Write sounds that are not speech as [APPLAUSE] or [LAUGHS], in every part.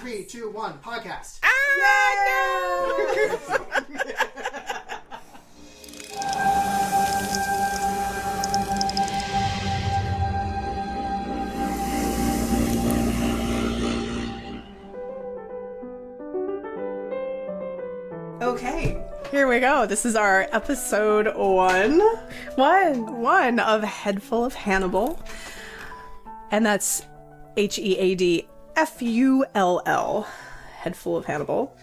Three, two, one. Podcast. Ah, okay, here we go. This is our episode one, One. one of Head Full of Hannibal, and that's H E A D F U L L. Head Full of Hannibal.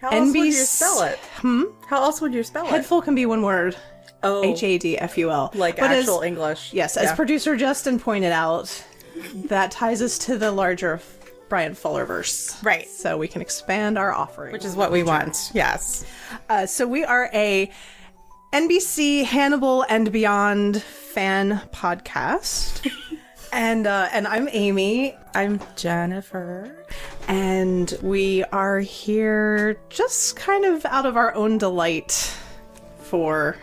How else would you spell it? Hmm? How else would you spell it? Headful can be one word. oh, H A D F U L. like But as- actual English. Yes, as producer Justin pointed out, that ties us to the larger Bryan Fullerverse. Right. So we can expand our offering. Which is what we want. Yes. Uh, so we are a NBC Hannibal and Beyond fan podcast. [LAUGHS] and uh, and I'm Amy, I'm Jennifer. and we are here just kind of out of our own delight for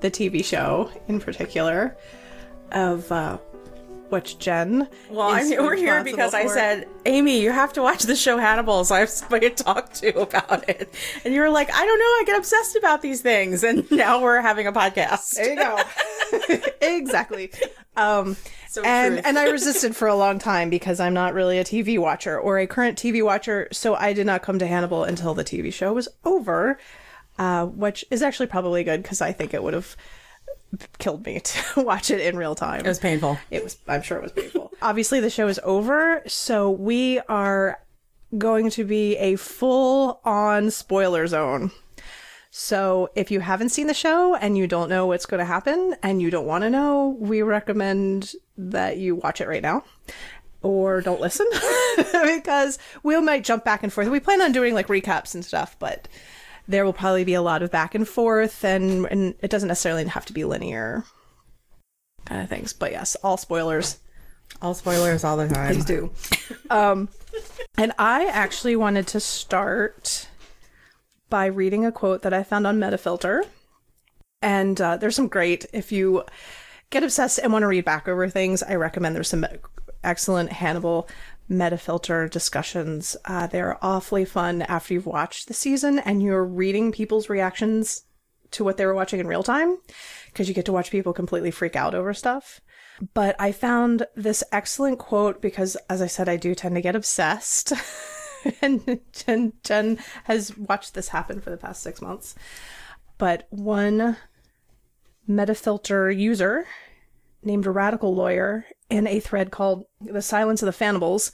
the TV show in particular of uh, which Jen. Well, I'm, here because I said, Amy, you have to watch the show Hannibal. So I have [LAUGHS] somebody to talk to about it. And you were like, I don't know. I get obsessed about these things. And [LAUGHS] now we're having a podcast. There you go. [LAUGHS] exactly. Um, So and truth. and I resisted for a long time because I'm not really a TV watcher or a current TV watcher, so I did not come to Hannibal until the TV show was over, uh, which is actually probably good because I think it would have killed me [LAUGHS] to watch it in real time. It was painful. It was. I'm sure it was painful. [LAUGHS] Obviously, the show is over, so we are going to be a full-on spoiler zone. So, if you haven't seen the show and you don't know what's going to happen and you don't want to know, we recommend that you watch it right now or don't listen [LAUGHS] because we might jump back and forth. We plan on doing like recaps and stuff, but there will probably be a lot of back and forth and, and it doesn't necessarily have to be linear kind of things. But yes, all spoilers. All spoilers all the time. Please do. um, and I actually wanted to start by reading a quote that I found on Metafilter. And uh, there's some great, if you get obsessed and want to read back over things, I recommend there's some excellent Hannibal Metafilter discussions. Uh, they're awfully fun after you've watched the season and you're reading people's reactions to what they were watching in real time because you get to watch people completely freak out over stuff. But I found this excellent quote because, as I said, I do tend to get obsessed. [LAUGHS] and Jen, Jen has watched this happen for the past six months. But one Metafilter user named radical lawyer in a thread called The Silence of the Fannibals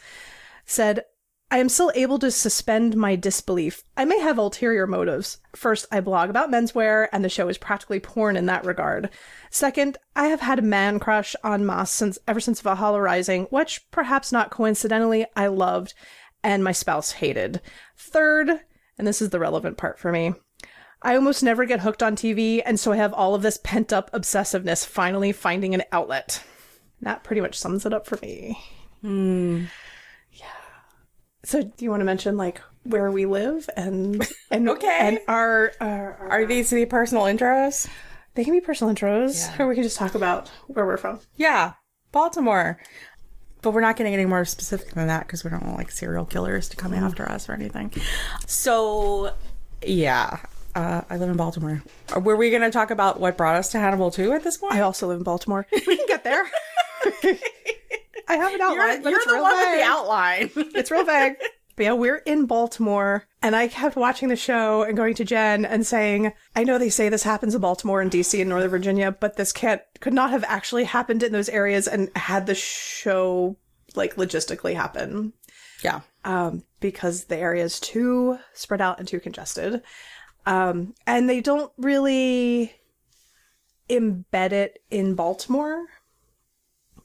said, I am still able to suspend my disbelief. I may have ulterior motives. First, I blog about menswear, and the show is practically porn in that regard. Second, I have had a man crush on Mads since ever since Valhalla Rising, which perhaps not coincidentally I loved and my spouse hated. Third, and this is the relevant part for me, I almost never get hooked on TV, and so I have all of this pent up obsessiveness finally finding an outlet. That pretty much sums it up for me. Hmm. Yeah. So, do you want to mention like where we live and [LAUGHS] and Okay. and our, our, our Are these the personal intros? they can be personal intros, or we can just talk about where we're from. Yeah. Baltimore. But we're not getting any more specific than that because we don't want like serial killers to come after us or anything. So, yeah. Uh, I live in Baltimore. Were we going to talk about what brought us to Hannibal too at this point? I also live in Baltimore. [LAUGHS] We can get there. [LAUGHS] I have an you're outline, you're it's the one with vague. the outline. It's real vague. [LAUGHS] But yeah, we're in Baltimore, and I kept watching the show and going to Jen and saying, "I know they say this happens in Baltimore and DC and Northern Virginia, but this can't could not have actually happened in those areas and had the show like logistically happen yeah. um, because the area is too spread out and too congested, um, and they don't really embed it in Baltimore."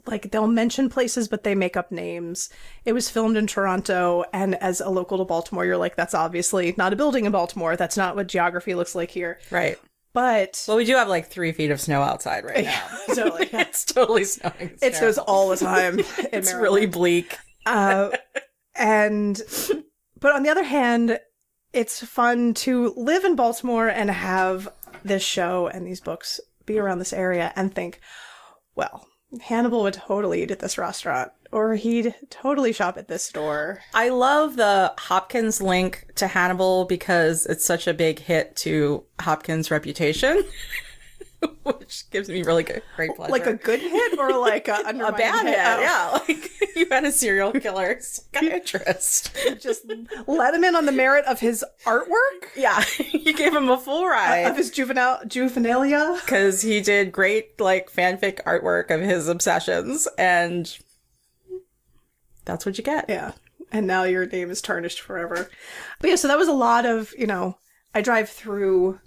Like they'll mention places but they make up names it was filmed in toronto and as a local to baltimore you're like that's obviously not a building in baltimore that's not what geography looks like here Right. but Well, we do have like three feet of snow outside right [LAUGHS] now. [LAUGHS] totally. it's totally snowing. it snows all the time [LAUGHS] It's Maryland. really bleak. uh, and but on the other hand it's fun to live in baltimore and have this show and these books be around this area and think well Hannibal would totally eat at this restaurant, or he'd totally shop at this store. I love the Hopkins link to Hannibal because it's such a big hit to Hopkins' reputation, [LAUGHS] [LAUGHS] which gives me really good, great pleasure. Like a good hit or like a, [LAUGHS] a bad hit, Oh. yeah. [LAUGHS] Like you had a serial killer psychiatrist. Just let him in on the merit of his artwork, yeah, you gave him a full uh, ride of his juvenile juvenilia. because he did great like fanfic artwork of his obsessions, and that's what you get. Yeah. And now your name is tarnished forever. But yeah, so that was a lot of, you know, I drive through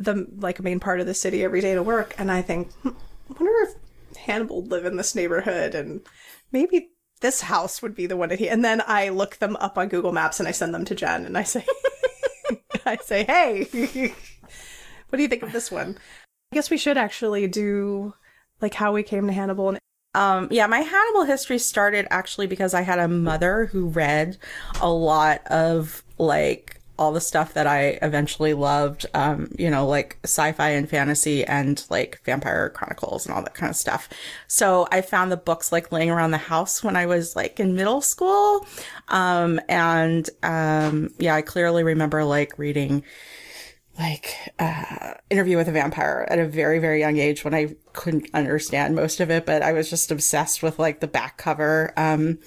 the like main part of the city every day to work and I think, hmm, I wonder if Hannibal would live in this neighborhood and maybe this house would be the one that he and then I look them up on Google Maps and I send them to Jen and I say [LAUGHS] I say, Hey [LAUGHS] what do you think of this one? I guess we should actually do like how we came to Hannibal and Um, yeah, my Hannibal history started actually because I had a mother who read a lot of like all the stuff that I eventually loved, um, you know, like sci-fi and fantasy and like vampire chronicles and all that kind of stuff. So I found the books like laying around the house when I was like in middle school. Um, and, um, yeah, I clearly remember like reading like uh interview with a vampire at a very very young age when i couldn't understand most of it but i was just obsessed with like the back cover um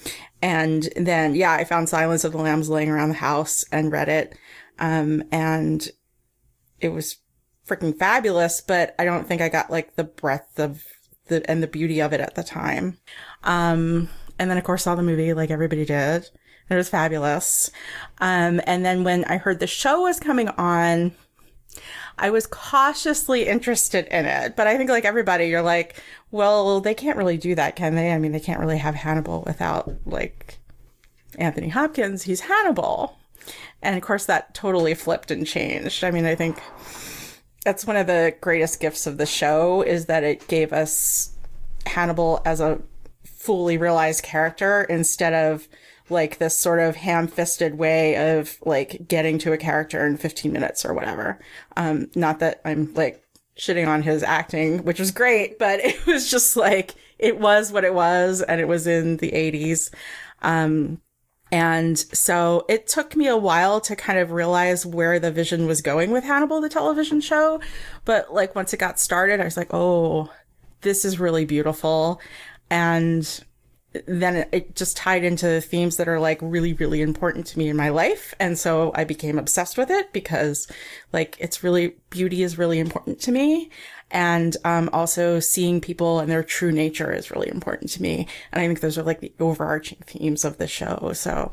and then yeah i found silence of the lambs laying around the house and read it um and it was freaking fabulous but i don't think i got like the breadth of the and the beauty of it at the time um and then of course saw the movie like everybody did it was fabulous um and then when i heard the show was coming on I was cautiously interested in it, but I think like everybody, you're like, well, they can't really do that, can they? I mean, they can't really have Hannibal without like Anthony Hopkins. He's Hannibal. And of course that totally flipped and changed. I mean, I think that's one of the greatest gifts of the show is that it gave us Hannibal as a fully realized character instead of like this sort of ham-fisted way of like getting to a character in 15 minutes or whatever. Um, not that I'm like shitting on his acting, which was great, but [LAUGHS] it was just like it was what it was, and it was in the 80s. Um, and so it took me a while to kind of realize where the vision was going with Hannibal, the television show. But like once it got started, I was like, oh, this is really beautiful. And then it, just tied into the themes that are like really, really important to me in my life. And so I became obsessed with it because like it's really, beauty is really important to me. And um, also seeing people and their true nature is really important to me. And I think those are like the overarching themes of the show. So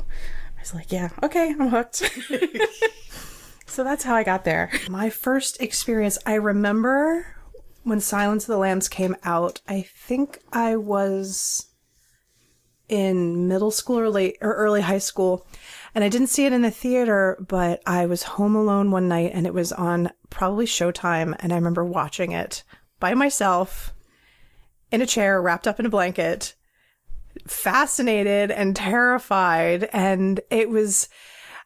I was like, yeah, okay, I'm hooked. [LAUGHS] so that's how I got there. My first experience, I remember when Silence of the Lambs came out. I think I was in middle school or late or early high school, and I didn't see it in the theater, but I was home alone one night and it was on probably Showtime, and I remember watching it by myself in a chair, wrapped up in a blanket, fascinated and terrified, and it was.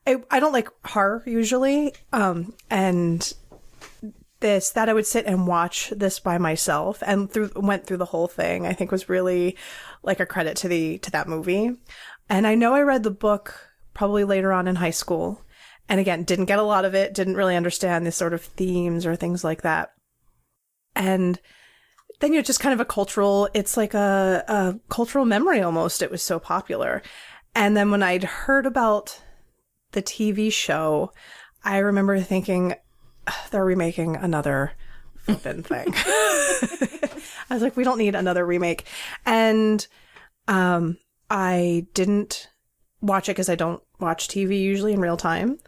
I, I don't like horror usually, um, and this that I would sit and watch this by myself and through went through the whole thing. I think was really like a credit to the to that movie. And I know I read the book probably later on in high school. And again, didn't get a lot of it, didn't really understand the sort of themes or things like that. And then you're just kind of a cultural it's like a, a cultural memory almost. It was so popular. And then when I'd heard about the TV show, I remember thinking, they're remaking another flippin' thing. [LAUGHS] I was like, we don't need another remake. And um, I didn't watch it because I don't watch TV usually in real time.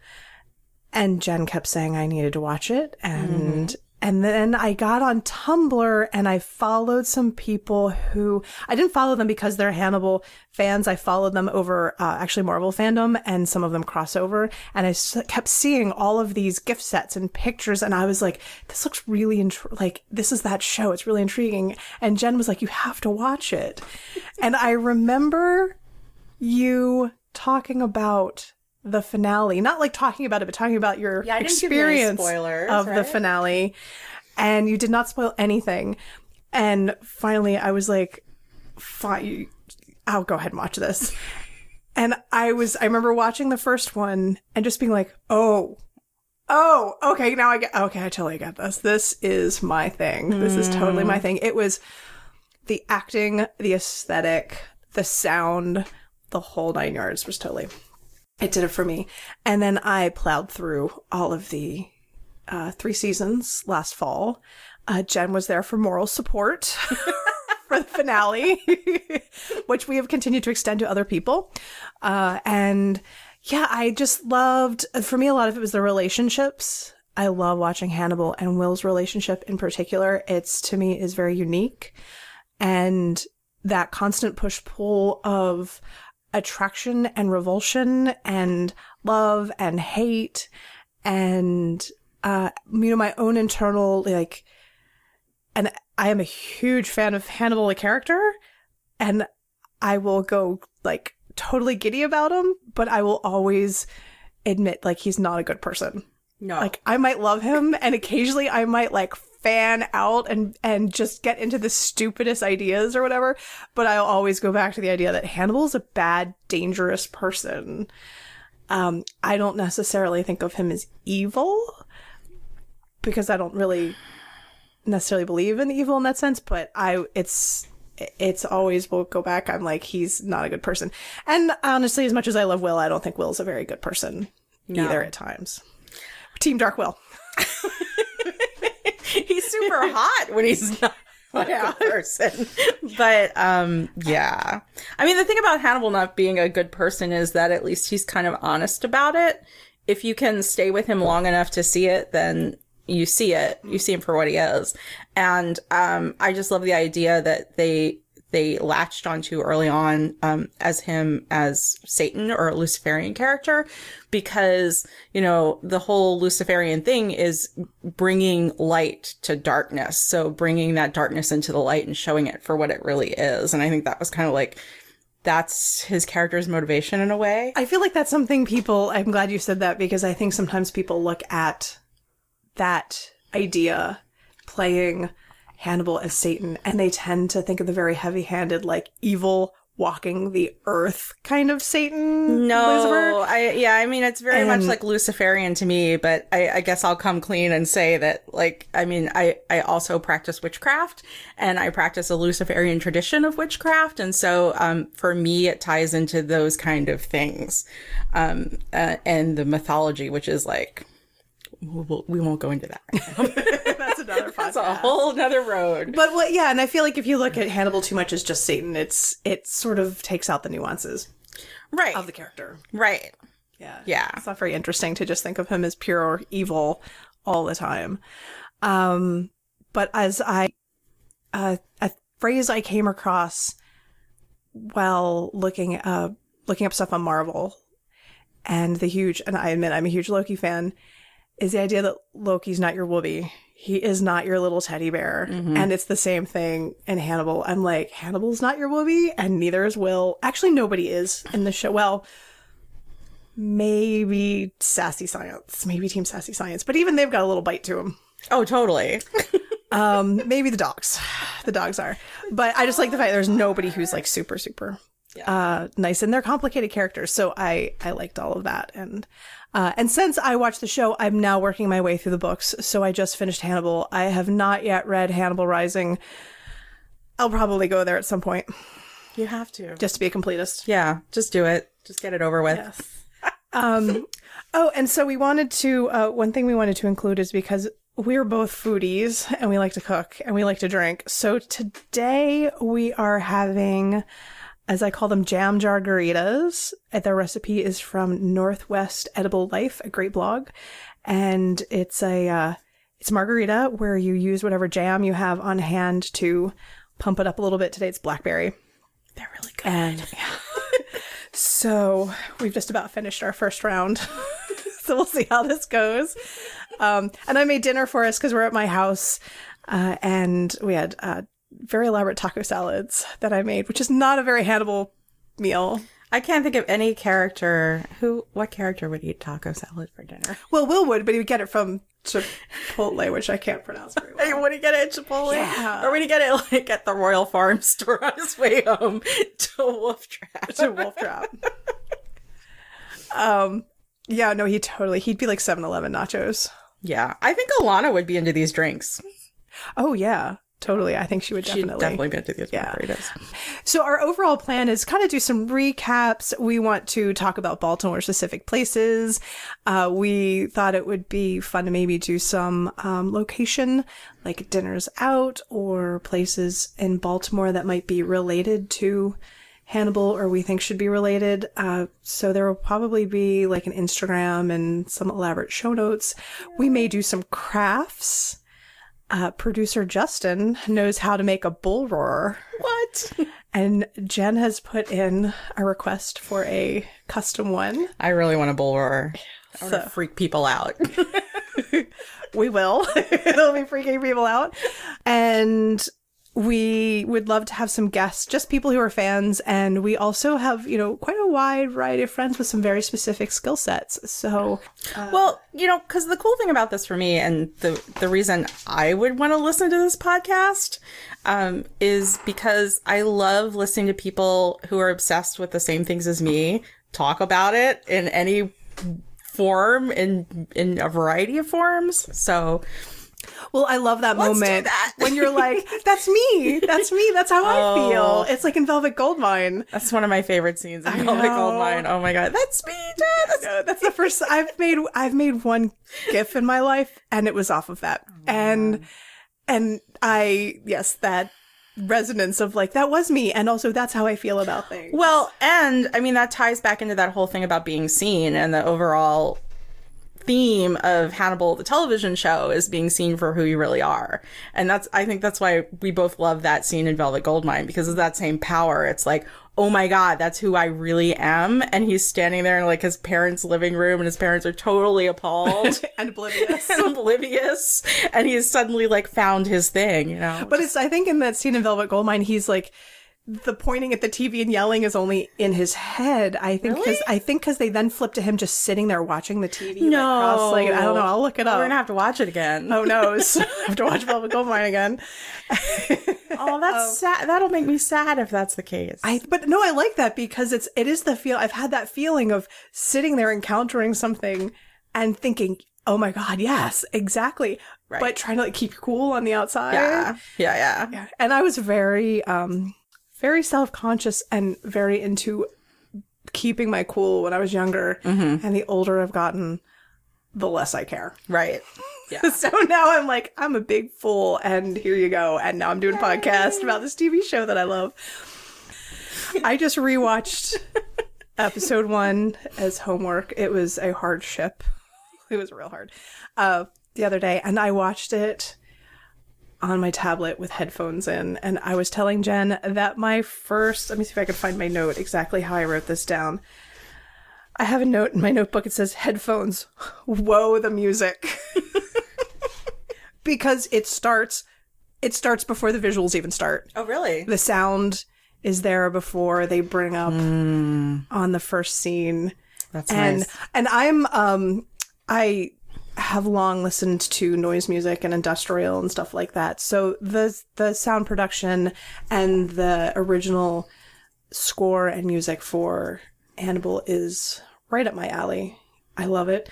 And Jen kept saying I needed to watch it. And and then I got on Tumblr and I followed some people who I didn't follow them because they're Hannibal fans. I followed them over uh, actually Marvel fandom and some of them crossover. And I s- kept seeing all of these gift sets and pictures. And I was like, this looks really like this is that show. It's really intriguing. And Jen was like, you have to watch it. [LAUGHS] and I remember you talking about the finale, not like talking about it, but talking about your Yeah, I didn't give you any experience spoilers, of the finale. And you did not spoil anything. And finally, I was like, "Fine, I'll go ahead and watch this." [LAUGHS] And I was, I remember watching the first one and just being like, "Oh, oh, okay, now I get, okay, I totally get this. This is my thing. This is totally my mm. thing." It was the acting, the aesthetic, the sound, the whole nine yards was totally. It did it for me. And then I plowed through all of the uh, three seasons last fall. Uh, Jen was there for moral support [LAUGHS] for the finale, [LAUGHS] which we have continued to extend to other people. Uh, and yeah, I just loved, for me, a lot of it was the relationships. I love watching Hannibal and Will's relationship in particular. It's to me is very unique. And that constant push pull of attraction and revulsion and love and hate and uh you know my own internal like and I am a huge fan of Hannibal the character and I will go like totally giddy about him but I will always admit like he's not a good person No. like I might love him and occasionally I might like fan out and and just get into the stupidest ideas or whatever, but I'll always go back to the idea that Hannibal's a bad, dangerous person. Um I don't necessarily think of him as evil because I don't really necessarily believe in evil in that sense, but I it's it's always will go back. I'm like he's not a good person, and honestly, as much as I love Will, I don't think Will's a very good person either at times. Team Dark Will. [LAUGHS] [LAUGHS] he's super [LAUGHS] hot when he's not a Yeah. good person. But um yeah. I mean the thing about Hannibal not being a good person is that at least he's kind of honest about it. If you can stay with him long enough to see it, then you see it. You see him for what he is. And um I just love the idea that they they latched onto early on um, as him as Satan or a Luciferian character because, you know, the whole Luciferian thing is bringing light to darkness. So bringing that darkness into the light and showing it for what it really is. And I think that was kind of like, that's his character's motivation in a way. I feel like that's something people, I'm glad you said that because I think sometimes people look at that idea playing Hannibal as Satan and they tend to think of the very heavy handed, like evil walking the earth kind of Satan. No, Lucifer. I yeah, I mean it's very much like Luciferian to me, but I, I guess I'll come clean and say that like I mean I I also practice witchcraft and I practice a Luciferian tradition of witchcraft, and so um for me it ties into those kind of things, um uh, and the mythology, which is like we won't- we won't go into that. Right. [LAUGHS] That's another [LAUGHS] That's a whole nother road. But what, yeah, and I feel like if you look at Hannibal too much as just Satan, it's it sort of takes out the nuances Right, of the character. right. Yeah. Yeah. It's not very interesting to just think of him as pure evil all the time. Um, but as I, uh, a phrase I came across while looking, uh, looking up stuff on Marvel and the huge, and I admit I'm a huge Loki fan, is the idea that Loki's not your Wooby. He is not your little teddy bear. And it's the same thing in Hannibal. I'm like, Hannibal's not your Wooby, and neither is Will. Actually, nobody is in the show. Well, maybe Sassy Science, maybe Team Sassy Science, but even they've got a little bite to them. Oh, totally. [LAUGHS] Um, maybe the dogs, the dogs are, but I just like the fact there's nobody who's like super, super, uh, nice and they're complicated characters. So I, I liked all of that. And, uh, and since I watched the show, I'm now working my way through the books. So I just finished Hannibal. I have not yet read Hannibal Rising. I'll probably go there at some point You have to. just to be a completist. Yeah, just do it. Just get it over with. Yes. um, oh, and so we wanted to, uh, one thing we wanted to include is because we're both foodies and we like to cook and we like to drink. So today we are having, as I call them, jam jargaritas. Uh, Their recipe is from Northwest Edible Life, a great blog. And it's a, uh, it's margarita where you use whatever jam you have on hand to pump it up a little bit. Today it's blackberry. They're really good. And yeah. [LAUGHS] so we've just about finished our first round. [LAUGHS] so we'll see how this goes. Um, and I made dinner for us because we're at my house. Uh, and we had uh, very elaborate taco salads that I made, which is not a very Hannibal meal. I can't think of any character who. What character would eat taco salad for dinner? Well, Will would, but he would get it from Chipotle, which I can't pronounce very [LAUGHS] well. Hey, would he get it at Chipotle? Yeah. Or would he get it like at the Royal Farm store on his way home [LAUGHS] to Wolf Trap? to Wolf Trap. um, yeah, no, he totally. He'd be like 7-Eleven nachos. Yeah, I think Alana would be into these drinks. Oh yeah, totally. I think she would She'd definitely. definitely be into these Yeah. margaritas. [LAUGHS] So our overall plan is kind of do some recaps. We want to talk about Baltimore specific places. Uh, we thought it would be fun to maybe do some um, location, like dinners out or places in Baltimore that might be related to Hannibal or we think should be related. Uh, so there will probably be like an Instagram and some elaborate show notes. We may do some crafts. Uh, producer Justin knows how to make a bull roar. What? And Jen has put in a request for a custom one. I really want a bull roar. I want So- to freak people out. [LAUGHS] We will. [LAUGHS] It'll be freaking people out. And we would love to have some guests, just people who are fans. And we also have, you know, quite a wide variety of friends with some very specific skill sets. So, well, you know, because the cool thing about this for me, and the the reason I would want to listen to this podcast, um, is because I love listening to people who are obsessed with the same things as me talk about it in any form in in a variety of forms. So well, I love that do moment that. when you're like, [LAUGHS] that's me. That's me. That's how I Oh. feel. It's like in Velvet Goldmine. that's one of my favorite scenes in Velvet know. Goldmine. Oh my god, that's me. That's that's the first I've made I've made one gif in my life and it was off of that. Oh, and and I yes, that resonance of like that was me and also that's how I feel about things. Well, and I mean that ties back into that whole thing about being seen and the overall theme of Hannibal the television show is being seen for who you really are. And that's I think that's why we both love that scene in Velvet Goldmine because of that same power. It's like, "Oh my god, that's who I really am." And he's standing there in like his parents' living room and his parents are totally appalled [LAUGHS] and oblivious. [LAUGHS] and oblivious and he's suddenly like found his thing, you know. But it's I think in that scene in Velvet Goldmine he's like the pointing at the TV and yelling is only in his head. I think because Really? I think because they then flip to him just sitting there watching the TV. no. like. I don't know. I'll look it up. We're gonna have to watch it again. Oh no! [LAUGHS] [LAUGHS] I have to watch Velvet Goldmine again. [LAUGHS] Oh, that's sad. That'll make me sad if that's the case. I but no, I like that because it's it is the feel I've had that feeling of sitting there encountering something and thinking, oh my god, yes, exactly. Right. But trying to like keep cool on the outside. yeah, yeah, yeah. Yeah. And I was very um very self conscious and very into keeping my cool when I was younger. And the older I've gotten, the less I care. Right. [LAUGHS] Yeah. So now I'm like, I'm a big fool, and here you go. And now I'm doing a podcast about this TV show that I love. I just rewatched [LAUGHS] episode one as homework. It was a hardship. [LAUGHS] It was real hard. Uh, the other day, and I watched it on my tablet with headphones in, and I was telling Jen that my first. Let me see if I can find my note exactly how I wrote this down. I have a note in my notebook. It says headphones. Whoa, the music. [LAUGHS] because it starts it starts before the visuals even start. Oh, really? The sound is there before they bring up on the first scene. That's And nice. and I'm um I have long listened to noise music and industrial and stuff like that. So the the sound production and the original score and music for Hannibal is right up my alley. I love it.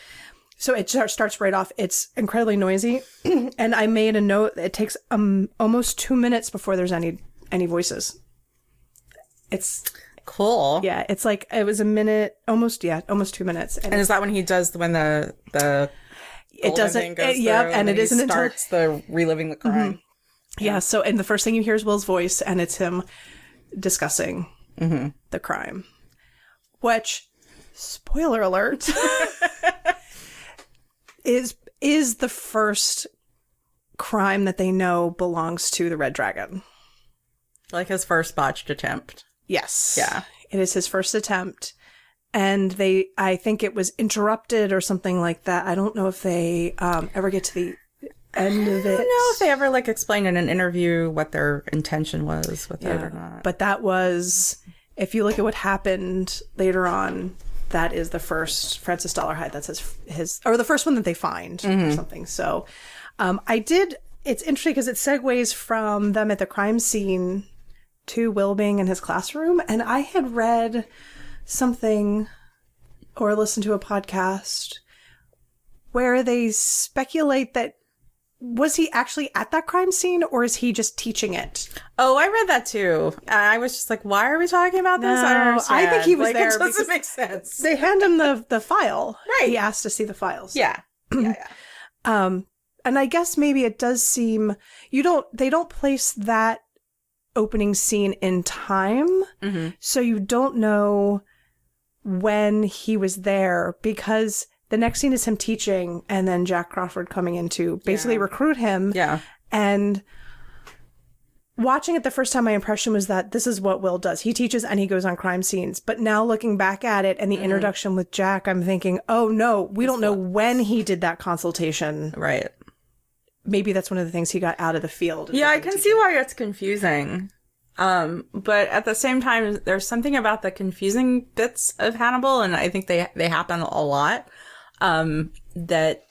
So it starts right off. It's incredibly noisy, [CLEARS THROAT] and I made a note. It takes um almost two minutes before there's any any voices. It's Cool. yeah, it's like it was a minute, almost yeah, almost two minutes, and And is that when he does when the the it doesn't. It, yep, through and it isn't until starts the reliving the crime. Mm-hmm. yeah. So and the first thing you hear is Will's voice, and it's him discussing mm-hmm. the crime, which spoiler alert [LAUGHS] is is the first crime that they know belongs to the Red Dragon. Like his first botched attempt. Yes. Yeah. It is his first attempt. And they, I think it was interrupted or something like that. I don't know if they um, ever get to the end of it. I don't know if they ever like explained in an interview what their intention was with it or not. But that was if you look at what happened later on, that is the first Francis Dolarhyde. That's his his or the first one that they find or something. So, um, I did. It's interesting because it segues from them at the crime scene to Will being in his classroom, and I had read something or listen to a podcast where they speculate that was he actually at that crime scene or is he just teaching it? Oh, I read that too. I was just like, why are we talking about this? I, don't No, I think he was like, there It doesn't make sense. They hand him the the file. Right. He asked to see the files. Yeah. Yeah. yeah. [CLEARS THROAT] Um, and I guess maybe it does seem you don't they don't place that opening scene in time, Mm-hmm. so you don't know when he was there because the next scene is him teaching and then Jack Crawford coming in to basically Yeah. recruit him. Yeah. And watching it the first time, my impression was that this is what Will does. He teaches and he goes on crime scenes. But now looking back at it and Mm-hmm. the introduction with Jack, I'm thinking, oh no, we don't know when he did that consultation. Right. Maybe that's one of the things he got out of the field. Yeah, I can see why it's confusing. Um, but at the same time, there's something about the confusing bits of Hannibal, and I think they they happen a lot. Um, that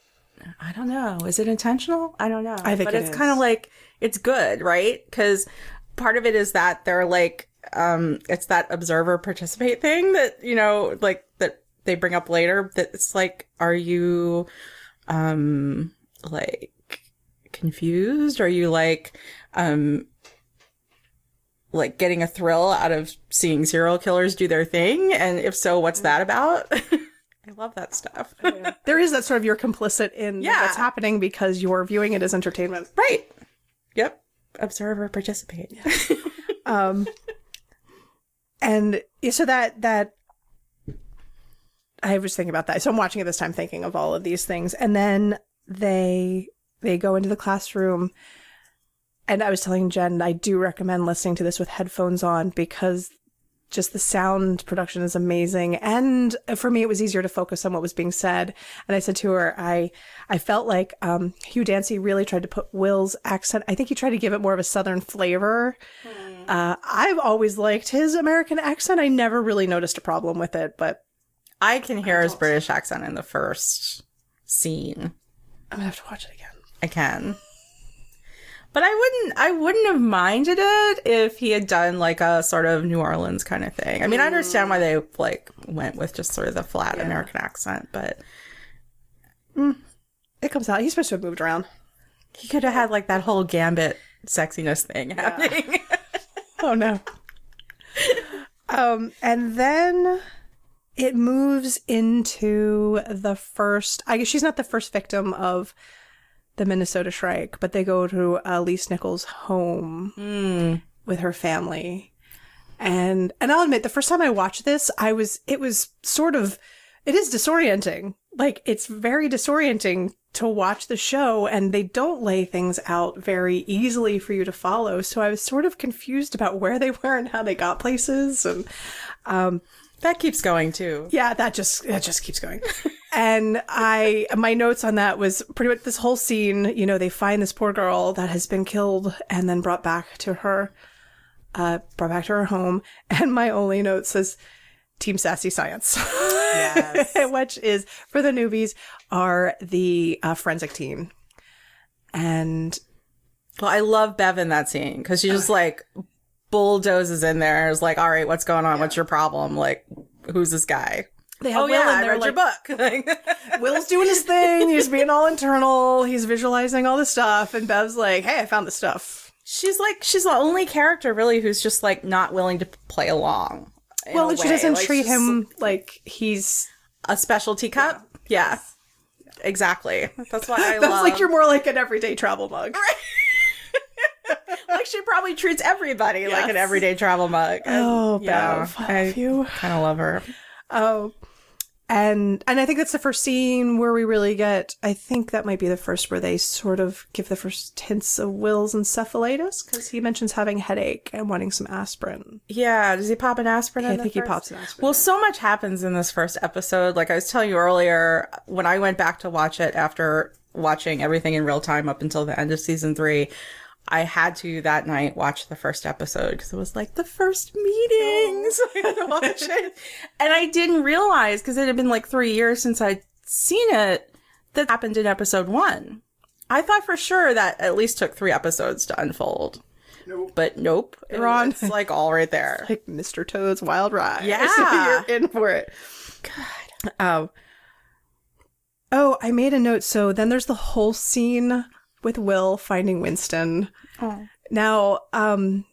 I don't know. Is it intentional? I don't know. I think but it it's kind of like it's good, right? Because part of it is that they're like, um, it's that observer participate thing that you know, like that they bring up later. That it's like, are you, um, like confused? Are you like, um, like getting a thrill out of seeing serial killers do their thing? And if so, what's that about? [LAUGHS] I love that stuff. [LAUGHS] There is that sort of you're complicit in Yeah. what's happening because you're viewing it as entertainment. right. Yep. Observe or participate. [LAUGHS] Um, and so that that I was thinking about that. So I'm watching it this time, thinking of all of these things, and then they they go into the classroom, and I was telling Jen I do recommend listening to this with headphones on because just the sound production is amazing and for me it was easier to focus on what was being said and i said to her i i felt like um hugh dancy really tried to put will's accent i think he tried to give it more of a southern flavor uh, I've always liked his American accent. I never really noticed a problem with it, but I can hear his British accent in the first scene. I'm gonna have to watch it again. I can. But I wouldn't I wouldn't have minded it if he had done like a sort of New Orleans kind of thing. I mean, I understand why they like went with just sort of the flat American accent, but It comes out. He's supposed to have moved around. he could have had like that whole gambit sexiness thing happening. [LAUGHS] Oh no. um, and then it moves into the first. I guess she's not the first victim of the Minnesota Shrike, but they go to uh, Elise Nichols' home hmm. with her family. And and I'll admit, the first time I watched this, I was it was sort of it is disorienting. Like it's very disorienting to watch the show and they don't lay things out very easily for you to follow. So I was sort of confused about where they were and how they got places and um, that keeps going too. yeah, that just that just keeps going. [LAUGHS] and I my notes on that was pretty much this whole scene, you know, they find this poor girl that has been killed and then brought back to her uh brought back to her home [LAUGHS] and my only note says Team Sassy Science. Yes. [LAUGHS] which is for the newbies are the uh, forensic team. And well, I love Bev in that scene because she just like bulldozes in there. Is like, all right, what's going on? What's your problem? Like, who's this guy? they have Oh Will yeah, in I there read like your book. [LAUGHS] [LAUGHS] Will's doing his thing. He's being all internal. He's visualizing all this stuff. And Bev's like, hey, I found this stuff. she's like she's the only character really who's just like not willing to play along. Well, and she doesn't Like, treat him like he's. a specialty cup. Yeah. Exactly. That's why I [LAUGHS] That's love. like you're more like an everyday travel mug. [LAUGHS] like she probably treats everybody like an everyday travel mug. And, Oh, yeah, I I kind of love her. Oh, and and I think that's the first scene where we really get. I think that might be the first where they sort of give the first hints of Will's encephalitis because he mentions having headache and wanting some aspirin. Yeah, does he pop an aspirin? I in the think he pops an aspirin. Well, so much happens in this first episode. Like I was telling you earlier, when I went back to watch it after watching everything in real time up until the end of season three, I had to that night watch the first episode because it was like the first meeting. So [LAUGHS] I had to watch it. And I didn't realize because it had been like three years since I'd seen it that happened in episode one. I thought for sure that at least took three episodes to unfold. Nope. But nope. It- on. It's like all right there. [LAUGHS] like Mr. Toad's Wild Ride. [LAUGHS] Yeah. You're in for it. God. Um, oh, I made a note. So then there's the whole scene with Will finding Winston. Oh. Now, um,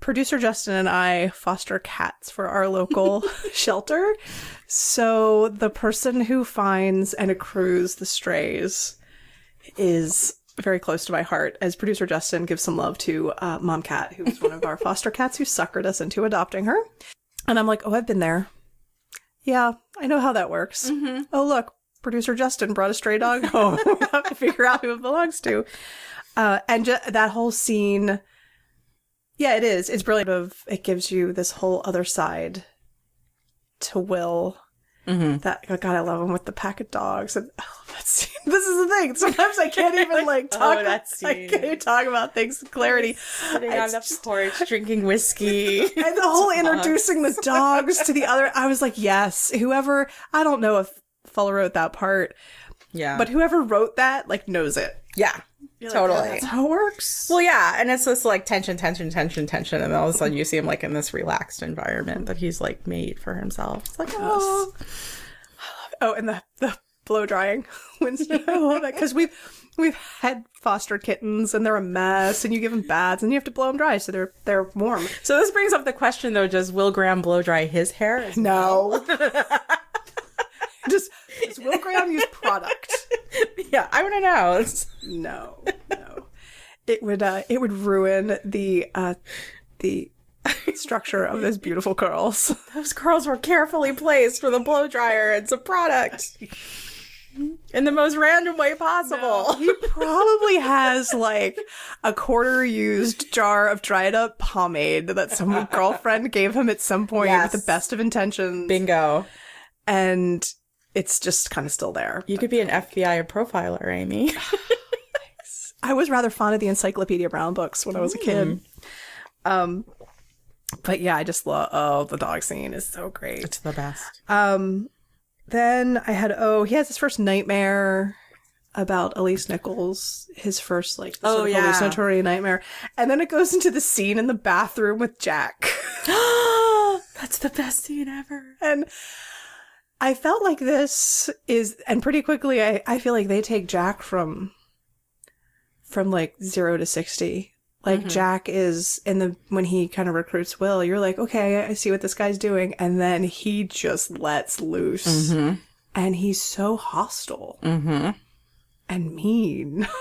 producer Justin and I foster cats for our local [LAUGHS] shelter. So the person who finds and accrues the strays is very close to my heart as producer Justin gives some love to uh, Mom Cat, who was one of our [LAUGHS] foster cats who suckered us into adopting her. And I'm like, oh, I've been there. Yeah, I know how that works. Oh, look, producer Justin brought a stray dog [LAUGHS] home. we [LAUGHS] have to figure out who it belongs to. Uh, and ju- that whole scene, yeah, it is. It's brilliant. Of it gives you this whole other side to Will. Mm-hmm. That oh God, I love him with the pack of dogs. And oh, that scene. [LAUGHS] This is the thing. Sometimes I can't even like Oh, talk. that I can't even talk about things with clarity. Sitting on the just- porch drinking whiskey. and the whole introducing the dogs to the other, I was like, yes, whoever. I don't know if Fuller wrote that part, yeah. but whoever wrote that like knows it. yeah. You're like, Totally. "Oh, that's how it works. Well, yeah, and it's this like tension, tension, tension, tension, and all of a sudden you see him like in this relaxed environment that he's like made for himself. It's like, oh, Oh, and the the blow drying [LAUGHS] Winston. I love it because we've we've had foster kittens and they're a mess, and you give them baths and you have to blow them dry so they're they're warm. so this brings up the question though: Does Will Graham blow dry his hair? No, [LAUGHS] just does Will Graham use product? [LAUGHS] yeah, I want to know. No, no. It would uh it would ruin the uh the structure of those beautiful curls. Those curls were carefully placed for the blow dryer. It's a product in the most random way possible. He probably has like a quarter used jar of dried up pomade that some [LAUGHS] girlfriend gave him at some point Yes. with the best of intentions. Bingo. And it's just kind of still there. You could be an FBI profiler, Amy. [LAUGHS] I was rather fond of the Encyclopedia Brown books when I was a kid. Um, but yeah, I just love. Oh, the dog scene is so great. It's the best. Um, then I had oh, he has his first nightmare about Elise Nichols, his first like Oh, sort of yeah. hallucinatory nightmare, and then it goes into the scene in the bathroom with Jack, [GASPS] That's the best scene ever. and I felt like this is, and pretty quickly, I I feel like they take Jack from from like zero to sixty. Like Jack is in the when he kind of recruits Will, you're like, okay, I see what this guy's doing, and then he just lets loose, and he's so hostile Mm-hmm. and mean. [LAUGHS]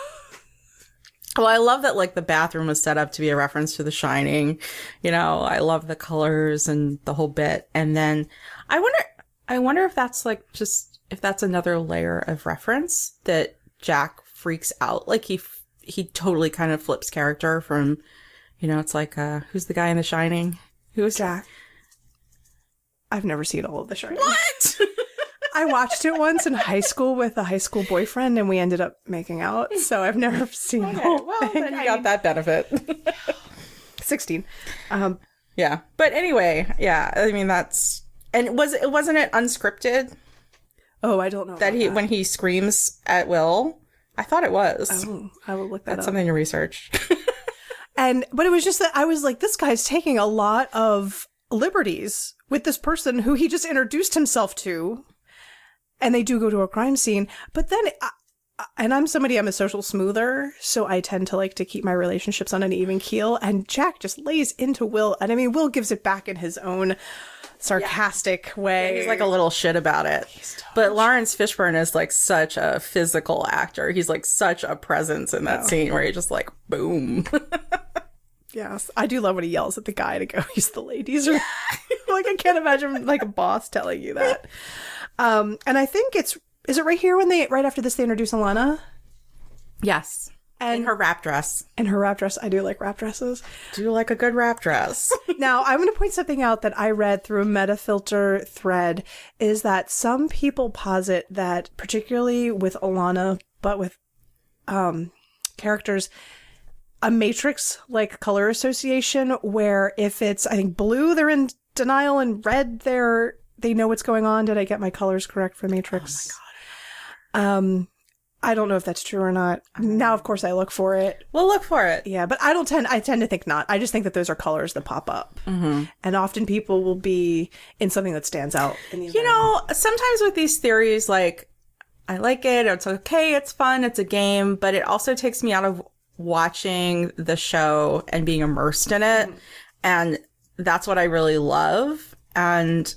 Well, I love that like the bathroom was set up to be a reference to The Shining. You know, I love the colors and the whole bit. And then I wonder, I wonder if that's like just if that's another layer of reference that Jack freaks out. Like he f- he totally kind of flips character from, you know, it's like uh who's the guy in The Shining? Who's Jack. I've never seen all of the Shining. What? [LAUGHS] I watched it once in high school with a high school boyfriend, and we ended up making out. So I've never [LAUGHS] seen the Okay, whole well, thing. then [LAUGHS] you got that benefit. Sixteen. Um, yeah, but anyway, yeah. I mean, that's and was it wasn't it unscripted? oh, I don't know that he when he screams at Will. I thought it was. Oh, I will look that up. That's up. something to research. [LAUGHS] And but it was just that I was like, this guy's taking a lot of liberties with this person who he just introduced himself to, and they do go to a crime scene. But then, I, and I'm somebody I'm a social smoother, so I tend to like to keep my relationships on an even keel. And Jack just lays into Will, and I mean, Will gives it back in his own sarcastic way. He's like a little shit about it. But Lawrence Fishburne is like such a physical actor. He's like such a presence in that scene where he just like boom. [LAUGHS] Yes, I do love when he yells at the guy to go [LAUGHS] use the ladies. Or [LAUGHS] like I can't imagine like a boss telling you that. Um, and I think it's is it right here when they right after this they introduce Alana yes. And In her wrap dress. and her wrap dress. I do like wrap dresses. Do you like a good wrap dress? [LAUGHS] now I'm going to point something out that I read through a Metafilter thread is that some people posit that particularly with Alana, but with um characters a matrix like color association where if it's I think blue they're in denial and red they're they know what's going on. Did I get my colors correct for Matrix? Oh my god. Um I don't know if that's true or not. Now of course I look for it. We'll look for it. Yeah, but I don't tend I tend to think not. I just think that those are colors that pop up. Mm-hmm. And often people will be in something that stands out in the You know, sometimes with these theories like I like it, it's okay, it's fun, it's a game, but it also takes me out of watching the show and being immersed in it. Mm-hmm. And that's what I really love. And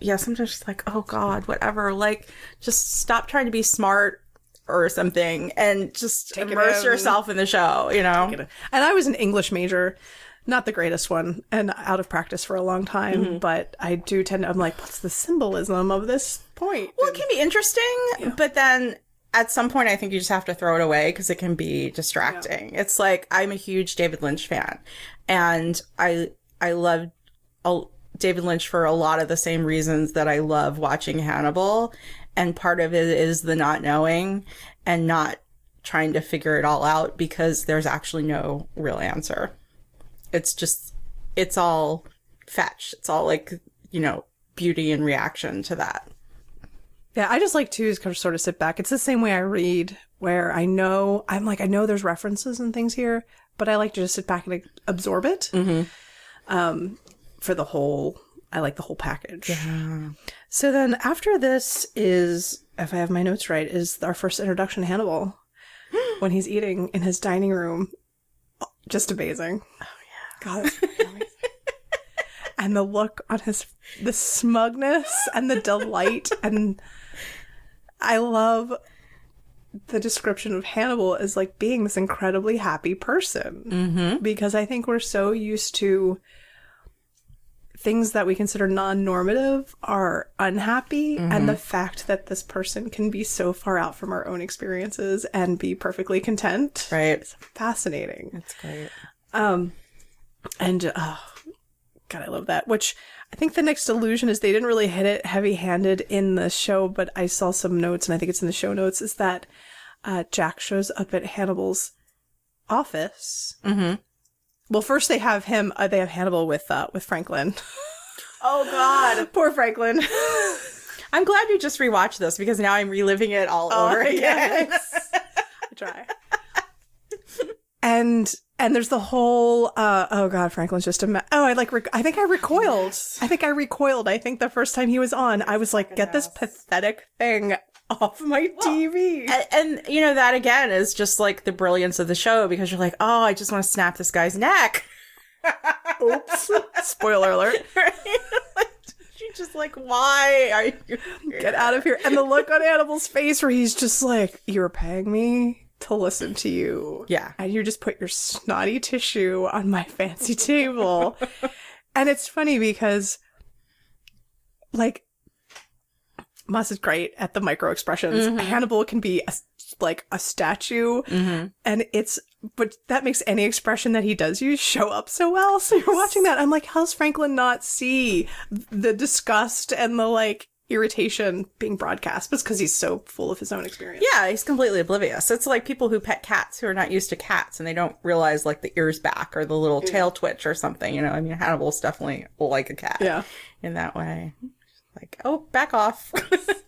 yeah, sometimes it's like, oh God, whatever. Like, just stop trying to be smart or something and just Take immerse yourself in the show, you know? And I was an English major, not the greatest one, and out of practice for a long time, mm-hmm. but I do tend to, I'm like, what's the symbolism of this point? Well, it can be interesting, yeah. but then at some point, I think you just have to throw it away because it can be distracting. Yeah. It's like I'm a huge David Lynch fan, and I I love David Lynch for a lot of the same reasons that I love watching Hannibal, and part of it is the not knowing and not trying to figure it all out because there's actually no real answer. It's just it's all fetch. It's all like you know beauty and reaction to that. Yeah, I just like to kind of sort of sit back. It's the same way I read, where I know I'm like I know there's references and things here, but I like to just sit back and absorb it. Mm-hmm. Um, for the whole, I like the whole package. Yeah. So then after this is, if I have my notes right, is our first introduction to Hannibal [GASPS] when he's eating in his dining room. Just amazing. Oh yeah. God. [LAUGHS] and the look on his the smugness and the delight [LAUGHS] and I love the description of Hannibal as like being this incredibly happy person mm-hmm. because I think we're so used to things that we consider non-normative are unhappy mm-hmm. and the fact that this person can be so far out from our own experiences and be perfectly content right is fascinating that's great um and oh god i love that which I think the next illusion is they didn't really hit it heavy handed in the show, but I saw some notes and I think it's in the show notes is that uh, Jack shows up at Hannibal's office. Mm-hmm. Well, first they have him, uh, they have Hannibal with, uh, with Franklin. [LAUGHS] Oh God. [LAUGHS] Poor Franklin. [LAUGHS] I'm glad you just rewatched this because now I'm reliving it all oh, over again. Yes. I try. and and there's the whole uh, oh god franklin's just a me- oh i like rec- i think i recoiled yes. i think i recoiled i think the first time he was on i was like get this pathetic thing off my well, tv and, and, you know that again is just like the brilliance of the show because you're like oh i just want to snap this guy's neck. [LAUGHS] Oops. Spoiler alert. [LAUGHS] [LAUGHS] You just like why are you get out of here. And the look on Hannibal's face where he's just like you're paying me to listen to you. Yeah. And you just put your snotty tissue on my fancy table. and it's funny because, like, Mads is great at the micro expressions. Mm-hmm. Hannibal can be a, like a statue, mm-hmm. and it's but that makes any expression that he does use show up so well. So you're watching that, I'm like, how's Franklin not see the disgust and the like irritation being broadcast, but because he's so full of his own experience. Yeah, he's completely oblivious. It's like people who pet cats who are not used to cats and they don't realize like the ears back or the little yeah. tail twitch or something. You know, I mean, Hannibal's definitely like a cat. Yeah, in that way. Like, oh, back off.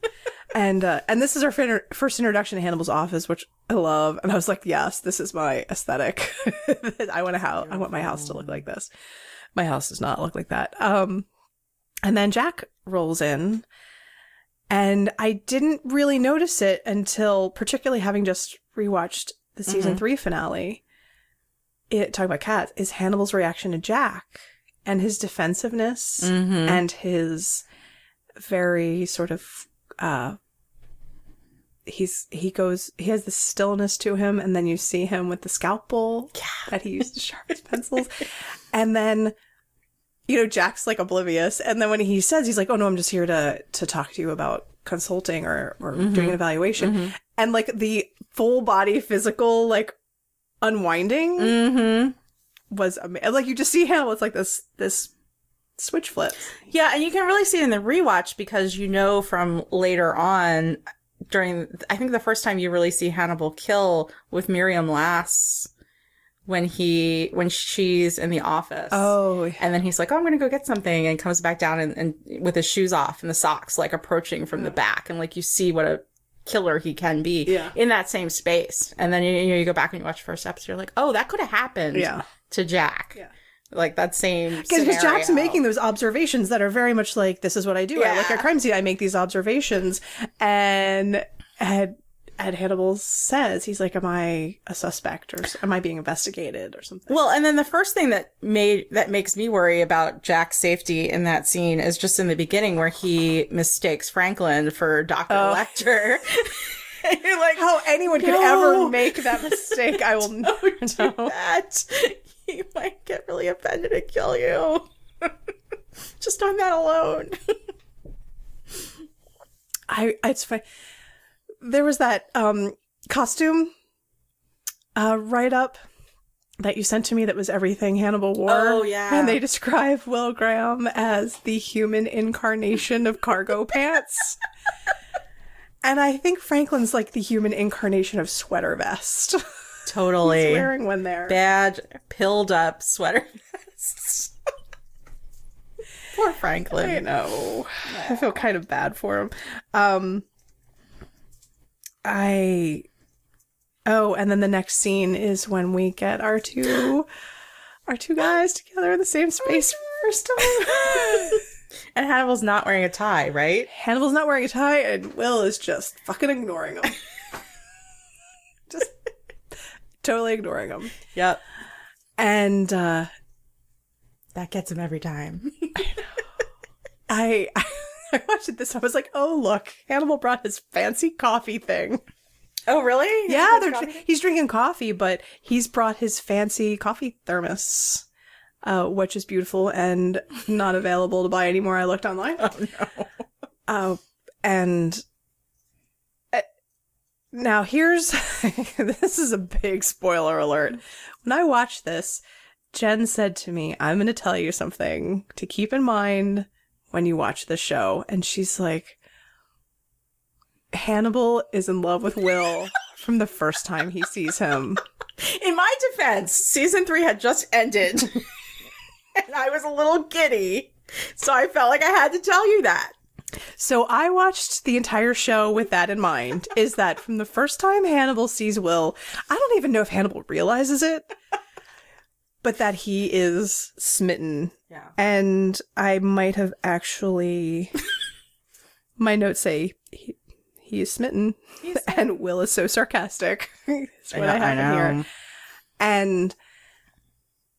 [LAUGHS] and uh, and this is our first introduction to Hannibal's office, which I love. And I was like, yes, this is my aesthetic. [LAUGHS] I want a house. I want my house to look like this. My house does not look like that. Um, and then Jack rolls in and I didn't really notice it until, particularly having just rewatched the season mm-hmm. three finale. It talking about cats is Hannibal's reaction to Jack and his defensiveness mm-hmm. and his very sort of uh he's he goes he has this stillness to him and then you see him with the scalpel yeah. that he used to [LAUGHS] sharpen his pencils and then you know, Jack's like oblivious. And then when he says, he's like, oh no, I'm just here to, to talk to you about consulting or, or mm-hmm. doing an evaluation. Mm-hmm. And like the full body physical, like unwinding mm-hmm. was amazing. Like you just see him, it's like this, this switch flips. Yeah. And you can really see it in the rewatch because you know from later on, during I think the first time you really see Hannibal kill with Miriam Lass when he when she's in the office. Oh, And then he's like, "Oh, I'm gonna go get something," and comes back down and, and with his shoes off and the socks, like approaching from the back, and like you see what a killer he can be Yeah. in that same space. And then you, you, know, you go back and you watch the first episode, you're like, "Oh, that could have happened." Yeah. To Jack. Yeah. Like that same. because Jack's making those observations that are very much like this is what I do. I look at crime scene, I make these observations, and Ed Ed Hannibal says he's like, "Am I a suspect or am I being investigated or something?" Well, and then the first thing that made that makes me worry about Jack's safety in that scene is just in the beginning where he mistakes Franklin for Doctor Oh. Lecter. [LAUGHS] You're like, How anyone could No. ever make that mistake, I will [LAUGHS] never [LAUGHS] do know. that. [LAUGHS] He might get really offended and kill you. [LAUGHS] just on that alone. [LAUGHS] I it's fine. There was that um costume uh write up that you sent to me that was everything Hannibal wore. Oh, yeah. And they describe Will Graham as the human incarnation of cargo pants. And I think Franklin's like the human incarnation of sweater vest. Totally. He's wearing one there. Bad, pilled up sweater vests. Poor Franklin. I know. I feel kind of bad for him. Um I Oh, and then the next scene is when we get our two our two guys together in the same space for the first time. [LAUGHS] And Hannibal's not wearing a tie, right? Hannibal's not wearing a tie and Will is just fucking ignoring him. [LAUGHS] just totally ignoring him. Yep. And uh That gets him every time. [LAUGHS] I I watched it this. I was like, "Oh, look! Hannibal brought his fancy coffee thing." Oh, really? Yeah, they're, he's drinking coffee, but he's brought his fancy coffee thermos, uh, which is beautiful and not available to buy anymore. I looked online. Oh, no. Uh, and now here's [LAUGHS] this is a big spoiler alert. When I watched this, Jen said to me, I'm going to tell you something to keep in mind when you watch the show. And she's like, Hannibal is in love with Will [LAUGHS] from the first time he sees him. In my defense, season three had just ended. [LAUGHS] and I was a little giddy. So I felt like I had to tell you that. So I watched the entire show with that in mind. Is that from the first time Hannibal sees Will, I don't even know if Hannibal realizes it, but that he is smitten. Yeah. And I might have actually, my notes say he, he is smitten, and Will is so sarcastic. [LAUGHS] That's what I, have in here. And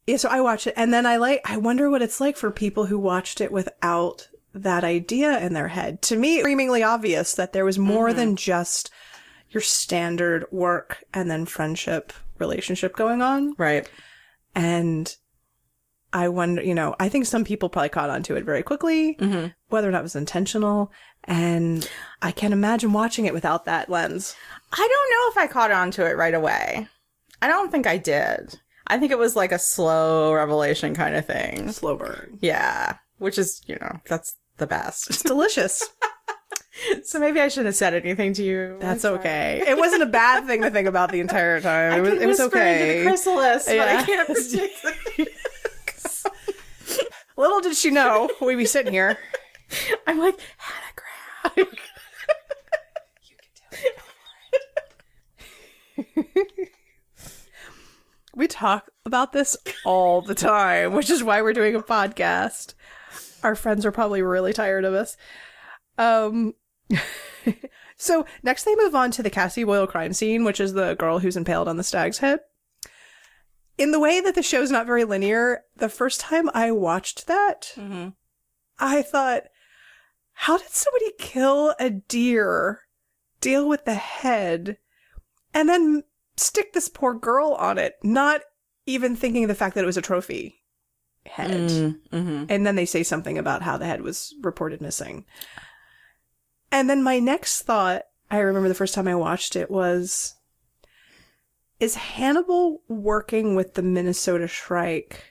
yeah, so I watch it, and then I like. I wonder what it's like for people who watched it without that idea in their head. To me, it's screamingly obvious that there was more mm-hmm. than just your standard work and then friendship relationship going on. Right. And I wonder, you know, I think some people probably caught on to it very quickly, mm-hmm. whether or not it was intentional. And I can't imagine watching it without that lens. I don't know if I caught on to it right away. I don't think I did. I think it was like a slow revelation kind of thing. Slow burn. Yeah. Which is, you know, that's the best. It's delicious. [LAUGHS] so maybe I shouldn't have said anything to you. That's okay. [LAUGHS] It wasn't a bad thing to think about the entire time. It was, it was okay. Into [LAUGHS] the chrysalis, but Yeah. I can't the- Little did she know we'd be sitting here. I'm like, Hannigram. We talk about this all the time, which is why we're doing a podcast. Our friends are probably really tired of us. Um [LAUGHS] so next they move on to the Cassie Boyle crime scene, which is the girl who's impaled on the stag's head. In the way that the show's not very linear, the first time I watched that, I thought, how did somebody kill a deer, deal with the head, and then stick this poor girl on it, not even thinking of the fact that it was a trophy head. Mm-hmm. And then they say something about how the head was reported missing. And then my next thought, I remember the first time I watched it was is Hannibal working with the Minnesota Shrike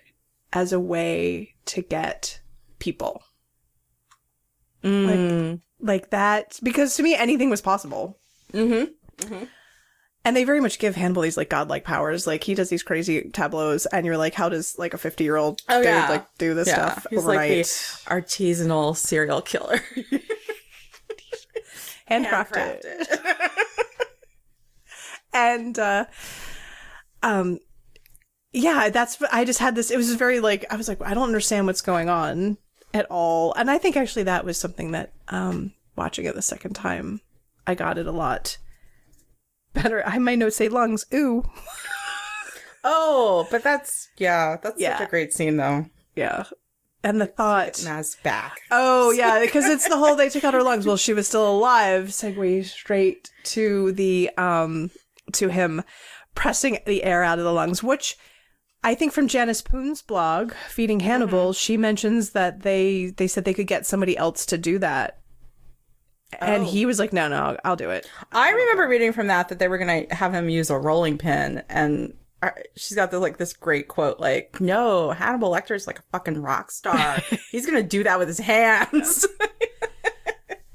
as a way to get people? Mm. Like that because to me anything was possible. Mm-hmm. And they very much give Hannibal these like godlike powers. Like he does these crazy tableaus, and you're like, how does like a 50 year old Oh, dude yeah. like do this Yeah, stuff he's overnight? like artisanal serial killer. [LAUGHS] handcrafted. [LAUGHS] and uh um yeah that's i just had this it was very like i was like i don't understand what's going on at all and i think actually that was something that um watching it the second time i got it a lot better i might note say lungs ooh oh, but that's yeah, that's Yeah. such a great scene though. yeah and the thought Naz back. Oh yeah, because it's the whole they took out her lungs while she was still alive. Segue straight to the um to him pressing the air out of the lungs, which I think from Janice Poon's blog, Feeding Hannibal, she mentions that they they said they could get somebody else to do that. And Oh. he was like, "No, no, I'll do it." I remember reading from that that they were gonna have him use a rolling pin, and she's got this like this great quote, like, "No, Hannibal Lecter is like a fucking rock star. [LAUGHS] He's gonna do that with his hands." [LAUGHS]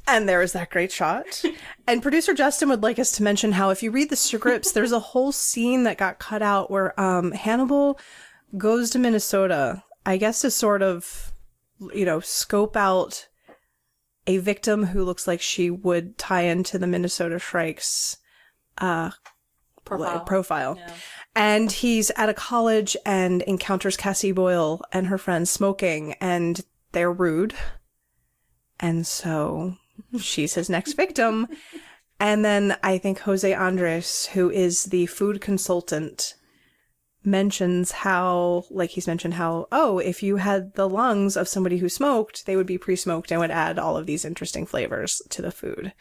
And there was that great shot. And producer Justin would like us to mention how if you read the scripts, there's a whole scene that got cut out where um, Hannibal goes to Minnesota, I guess to sort of, you know, scope out a victim who looks like she would tie into the Minnesota Shrikes uh, Profile. profile. And he's at a college and encounters Cassie Boyle and her friends smoking, and they're rude. And so she's his next [LAUGHS] victim. And then I think Jose Andres, who is the food consultant, mentions how, like he's mentioned how, oh, if you had the lungs of somebody who smoked, they would be pre smoked and would add all of these interesting flavors to the food.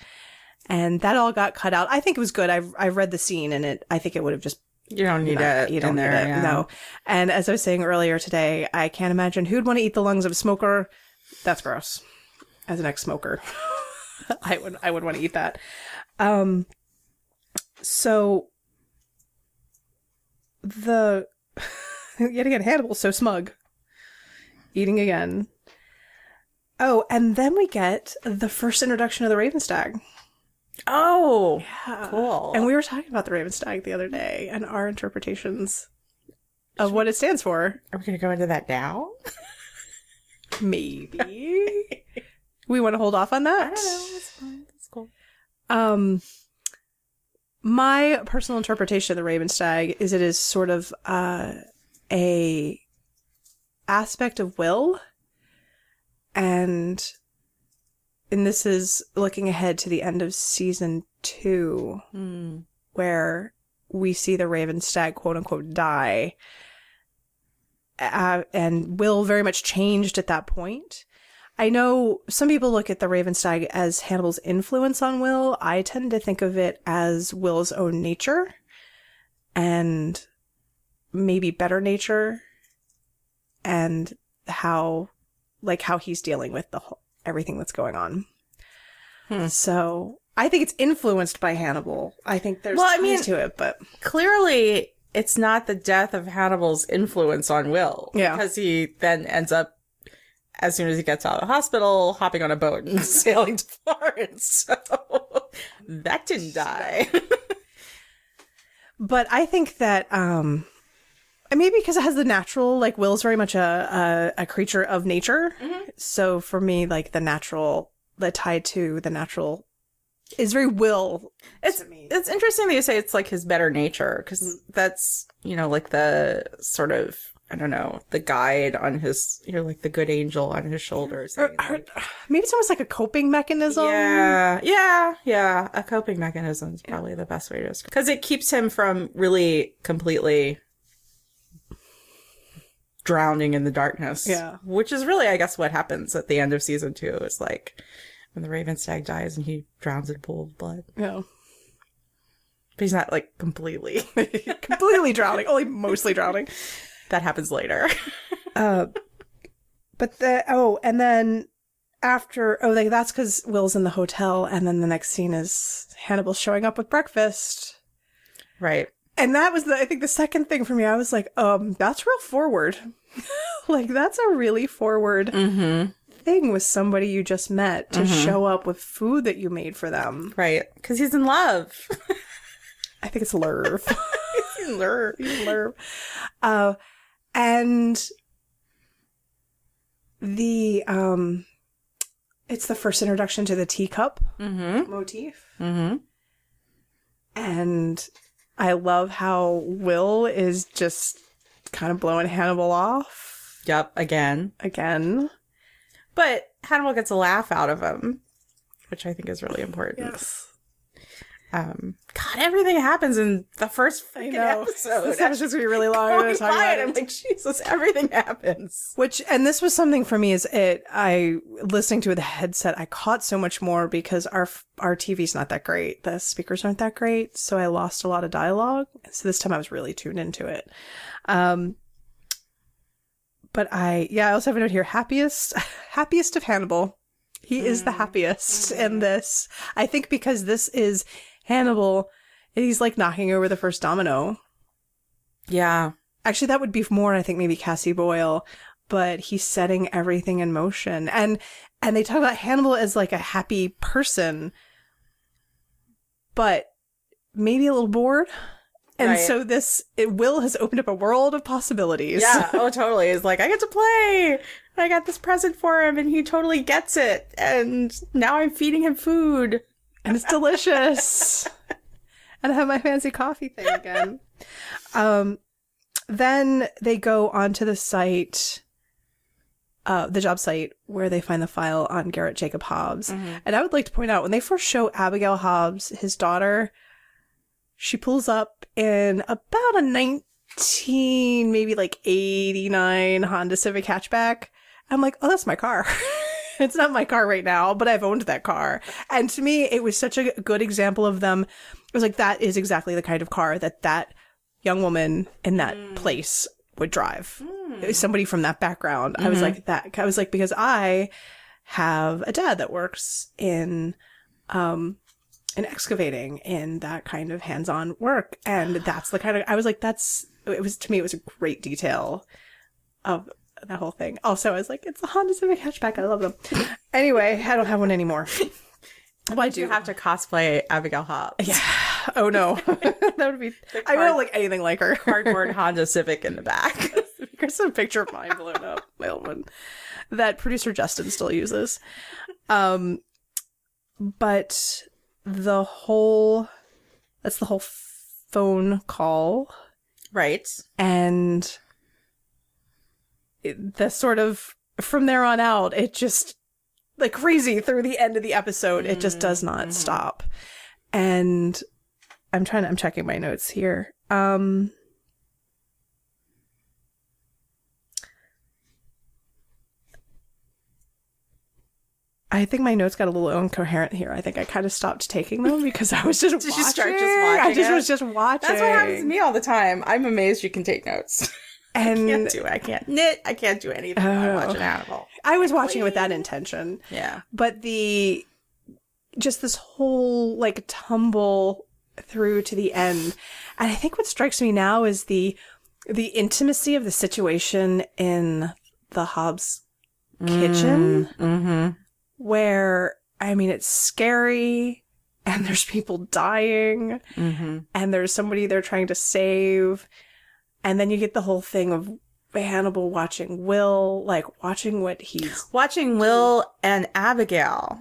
And that all got cut out. I think it was good. I've, I've read the scene and it, I think it would have just you don't need no, it. You don't in need there, it. yeah. No. And as I was saying earlier today, I can't imagine who'd want to eat the lungs of a smoker. That's gross. As an ex-smoker, [LAUGHS] I would I would want to eat that. Um. So the [LAUGHS] yet again Hannibal's so smug, eating again. Oh, and then we get the first introduction of the Ravenstag. Oh, Yeah. cool. And we were talking about the Raven Stag the other day and our interpretations of what it stands for. Are we gonna go into that now? Maybe. [LAUGHS] we want to hold off on I that. don't know. That's fine. That's cool. Um my personal interpretation of the Raven Stag is it is sort of uh a aspect of will and and this is looking ahead to the end of season 2 Hmm. where we see the Raven Stag quote unquote die. Uh, and Will very much changed at that point. I know some people look at the Raven Stag as Hannibal's influence on Will. I tend to think of it as Will's own nature and maybe better nature and how, like, how he's dealing with the whole, everything that's going on. Hmm. So I think it's influenced by Hannibal. I think there's Well, I mean- to it, but Clearly, it's not the death of Hannibal's influence on Will. Yeah. Because he then ends up, as soon as he gets out of the hospital, hopping on a boat and [LAUGHS] sailing to Florence. [LAUGHS] So that didn't die. [LAUGHS] but I think that um maybe because it has the natural like Will's very much a a, a creature of nature. So for me, like the natural, the tie to the natural is very Will. It's it's interesting that you say it's like his better nature because that's you know like the sort of I don't know the guide on his you know like the good angel on his shoulders. Or- or- like, maybe it's almost like a coping mechanism. yeah, yeah, yeah. A coping mechanism is probably the best way to describe because it keeps him from really completely drowning in the darkness. Yeah. which is really I guess what happens at the end of season two. Is like when the Raven Stag dies and he drowns in a pool of blood. Yeah. But he's not like completely. [LAUGHS] Completely drowning, only mostly drowning. That happens later. [LAUGHS] Uh, but the oh, and then after oh, like that's because Will's in the hotel, and then the next scene is Hannibal showing up with breakfast, right. and that was the I think the second thing for me. I was like, um, that's real forward. [LAUGHS] like that's a really forward Mm-hmm. thing with somebody you just met to show up with food that you made for them. Right. Because he's in love. [LAUGHS] I think it's Lerv. he's in love. Lerv. Uh, and the um, it's the first introduction to the teacup Mm-hmm. motif, Mm-hmm. and I love how Will is just kind of blowing Hannibal off Yep. Again. again. But Hannibal gets a laugh out of him, which I think is really important. Yes, Um, God, everything happens in the first know. [LAUGHS] episode. This episode's gonna be really long. I'm talk by about it, I'm like, Jesus, everything happens. Which and this was something for me is it I listening to the headset I caught so much more because our our TV's not that great. The speakers aren't that great. So I lost a lot of dialogue. So this time I was really tuned into it. Um but I yeah I also have a note here. Happiest [LAUGHS] happiest of Hannibal. He is the happiest in this. I think because this is Hannibal and he's like knocking over the first domino Yeah. Actually, that would be more, I think, maybe Cassie Boyle, but he's setting everything in motion. And and they talk about Hannibal as like a happy person, but maybe a little bored. And Right. so this it Will has opened up a world of possibilities. Yeah. [LAUGHS] Oh, totally. It's like, I get to play. I got this present for him and he totally gets it. And now I'm feeding him food. And it's delicious. [LAUGHS] and I have my fancy coffee thing again. Um, then they go onto the site, uh, the job site where they find the file on Garrett Jacob Hobbs. And I would like to point out when they first show Abigail Hobbs, his daughter, she pulls up in about a 19, maybe like 89 Honda Civic hatchback. I'm like, oh, that's my car. [LAUGHS] [LAUGHS] it's not my car right now, but I've owned that car. And to me, it was such a good example of them. It was like, that is exactly the kind of car that that young woman in that hmm. place would drive. Hmm. It was somebody from that background. I was mm-hmm. like, that, I was like, because I have a dad that works in, um, in excavating in that kind of hands-on work. And [GASPS] that's the kind of, I was like, that's, it was, to me, it was a great detail of that whole thing. Also, I was like, it's a Honda Civic hatchback. I love them. Anyway, I don't have one anymore. [LAUGHS] Well, I do. You have to cosplay Abigail Hobbs. yeah. Oh no. [LAUGHS] [LAUGHS] that would be, I card- don't like anything like her. Cardboard Honda Civic in the back. There's a picture of mine blown up, my old one, that producer Justin still uses. Um, but the whole, that's the whole phone call right. and the sort of, from there on out, it just, like crazy through the end of the episode, it just does not stop. And I'm trying to, I'm checking my notes here. Um, I think my notes got a little incoherent here. I think I kind of stopped taking them because I was [LAUGHS] just Did watching. you start just watching I just it? was just watching. That's what happens to me all the time. I'm amazed you can take notes. [LAUGHS] And can't do it. I can't knit. I can't do anything. when I'm Oh. watching Hannibal. I was watching it with that intention. Yeah. but the just this whole like tumble through to the end and i think what strikes me now is the the intimacy of the situation in the hobbs kitchen Mm-hmm. where i mean it's scary and there's people dying Mm-hmm. and there's somebody they're trying to save and then you get the whole thing of hannibal watching will like watching what he's Watching Will and Abigail.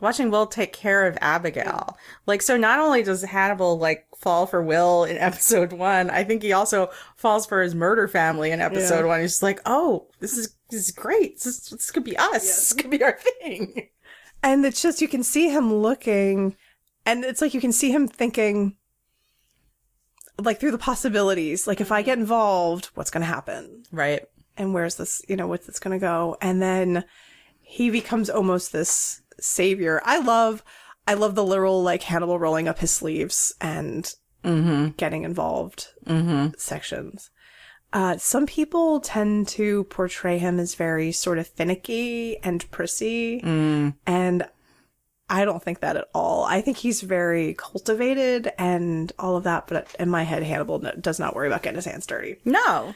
Watching Will take care of Abigail. Like, so not only does Hannibal, like, fall for Will in [LAUGHS] episode one, I think he also falls for his murder family in episode Yeah. one. He's just like, oh, this is, this is great. This, is- this could be us. This could be our thing. And it's just you can see him looking, and it's like you can see him thinking, like through the possibilities. Like if I get involved, what's going to happen? Right. And where's this? You know, what's this going to go? And then he becomes almost this savior. I love, I love the literal like Hannibal rolling up his sleeves and Mm-hmm. getting involved Mm-hmm. sections. Uh, some people tend to portray him as very sort of finicky and prissy. Mm. And I don't think that at all. I think he's very cultivated and all of that. But in my head, Hannibal does not worry about getting his hands dirty. No.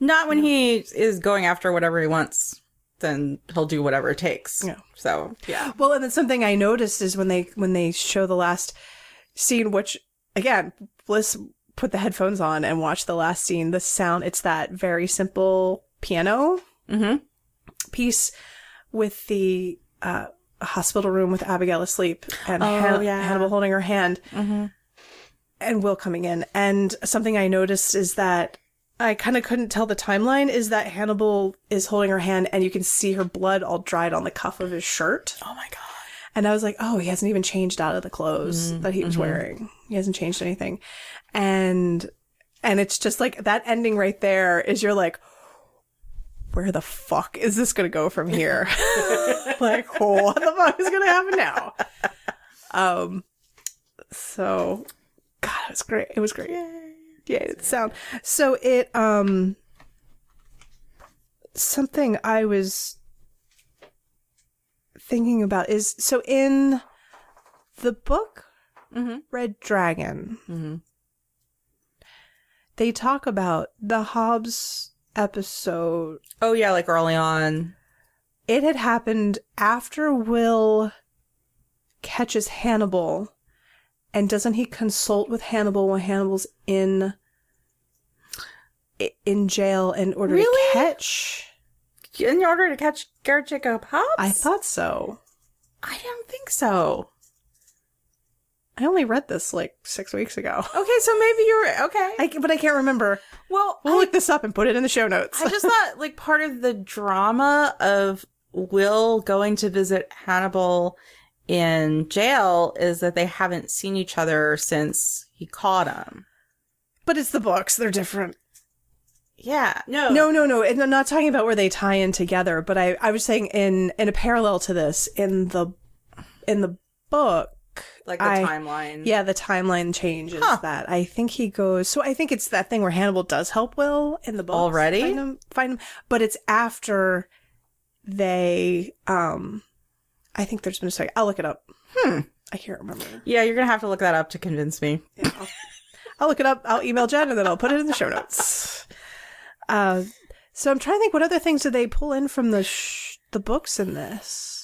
Not when he is going after whatever he wants. then he'll do whatever it takes. Yeah. So yeah. Well, and then something I noticed is when they when they show the last scene, which again, Bliss put the headphones on and watched the last scene. The sound, it's that very simple piano Mm-hmm. piece with the uh, hospital room with Abigail asleep and Oh, Han- yeah. Hannibal holding her hand Mm-hmm. and Will coming in. And something I noticed is that I kind of couldn't tell the timeline is that Hannibal is holding her hand and you can see her blood all dried on the cuff of his shirt. Oh my god. And I was like, oh, he hasn't even changed out of the clothes that he was wearing. He hasn't changed anything. And and it's just like that ending right there is you're like, where the fuck is this gonna go from here? [LAUGHS] [LAUGHS] like, what the fuck is gonna happen now? Um so God, it was great. It was great. Yeah, it sound. So it um something I was thinking about is so in the book Mhm. Red Dragon, Mhm. they talk about the Hobbs episode. Oh yeah, like early on. It had happened after Will catches Hannibal, and doesn't he consult with Hannibal when Hannibal's in in jail in order Really? to catch? In order to catch Garrett Jacob Hobbs? I thought so. I don't think so. I only read this like six weeks ago. [LAUGHS] Okay, so maybe you're okay. I, but I can't remember. well, We'll I, look this up and put it in the show notes. I just [LAUGHS] thought like part of the drama of Will going to visit Hannibal in jail is that they haven't seen each other since he caught him. but it's the books; they're different. Yeah. No. No, no, no. And I'm not talking about where they tie in together. But I, I was saying in in a parallel to this in the in the book. Like the I- timeline. Yeah, the timeline changes Huh. that. I think he goes. So I think it's that thing where Hannibal does help Will in the book Already? find him, find him, but it's after they. um I think there's been a second. I'll look it up. Hmm. I can't remember. Yeah, you're gonna have to look that up to convince me. Yeah, I'll, I'll look it up. I'll email Jen and then I'll put it in the show notes. Uh, so I'm trying to think what other things did they pull in from the sh- the books in this?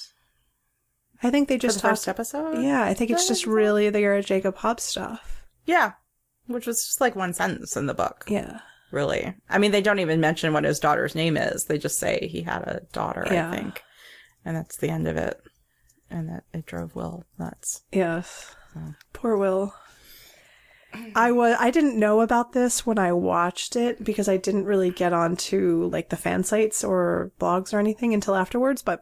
I think they just the first talked. episode. Yeah, I think it's just so. really the Garrett Jacob Hobbs stuff. Yeah. Which was just like one sentence in the book. Yeah, Really. I mean, they don't even mention what his daughter's name is. They just say he had a daughter, Yeah. I think. And that's the end of it. And that it drove Will nuts. yes. So. Poor Will. I was I didn't know about this when I watched it because I didn't really get onto like the fan sites or blogs or anything until afterwards, but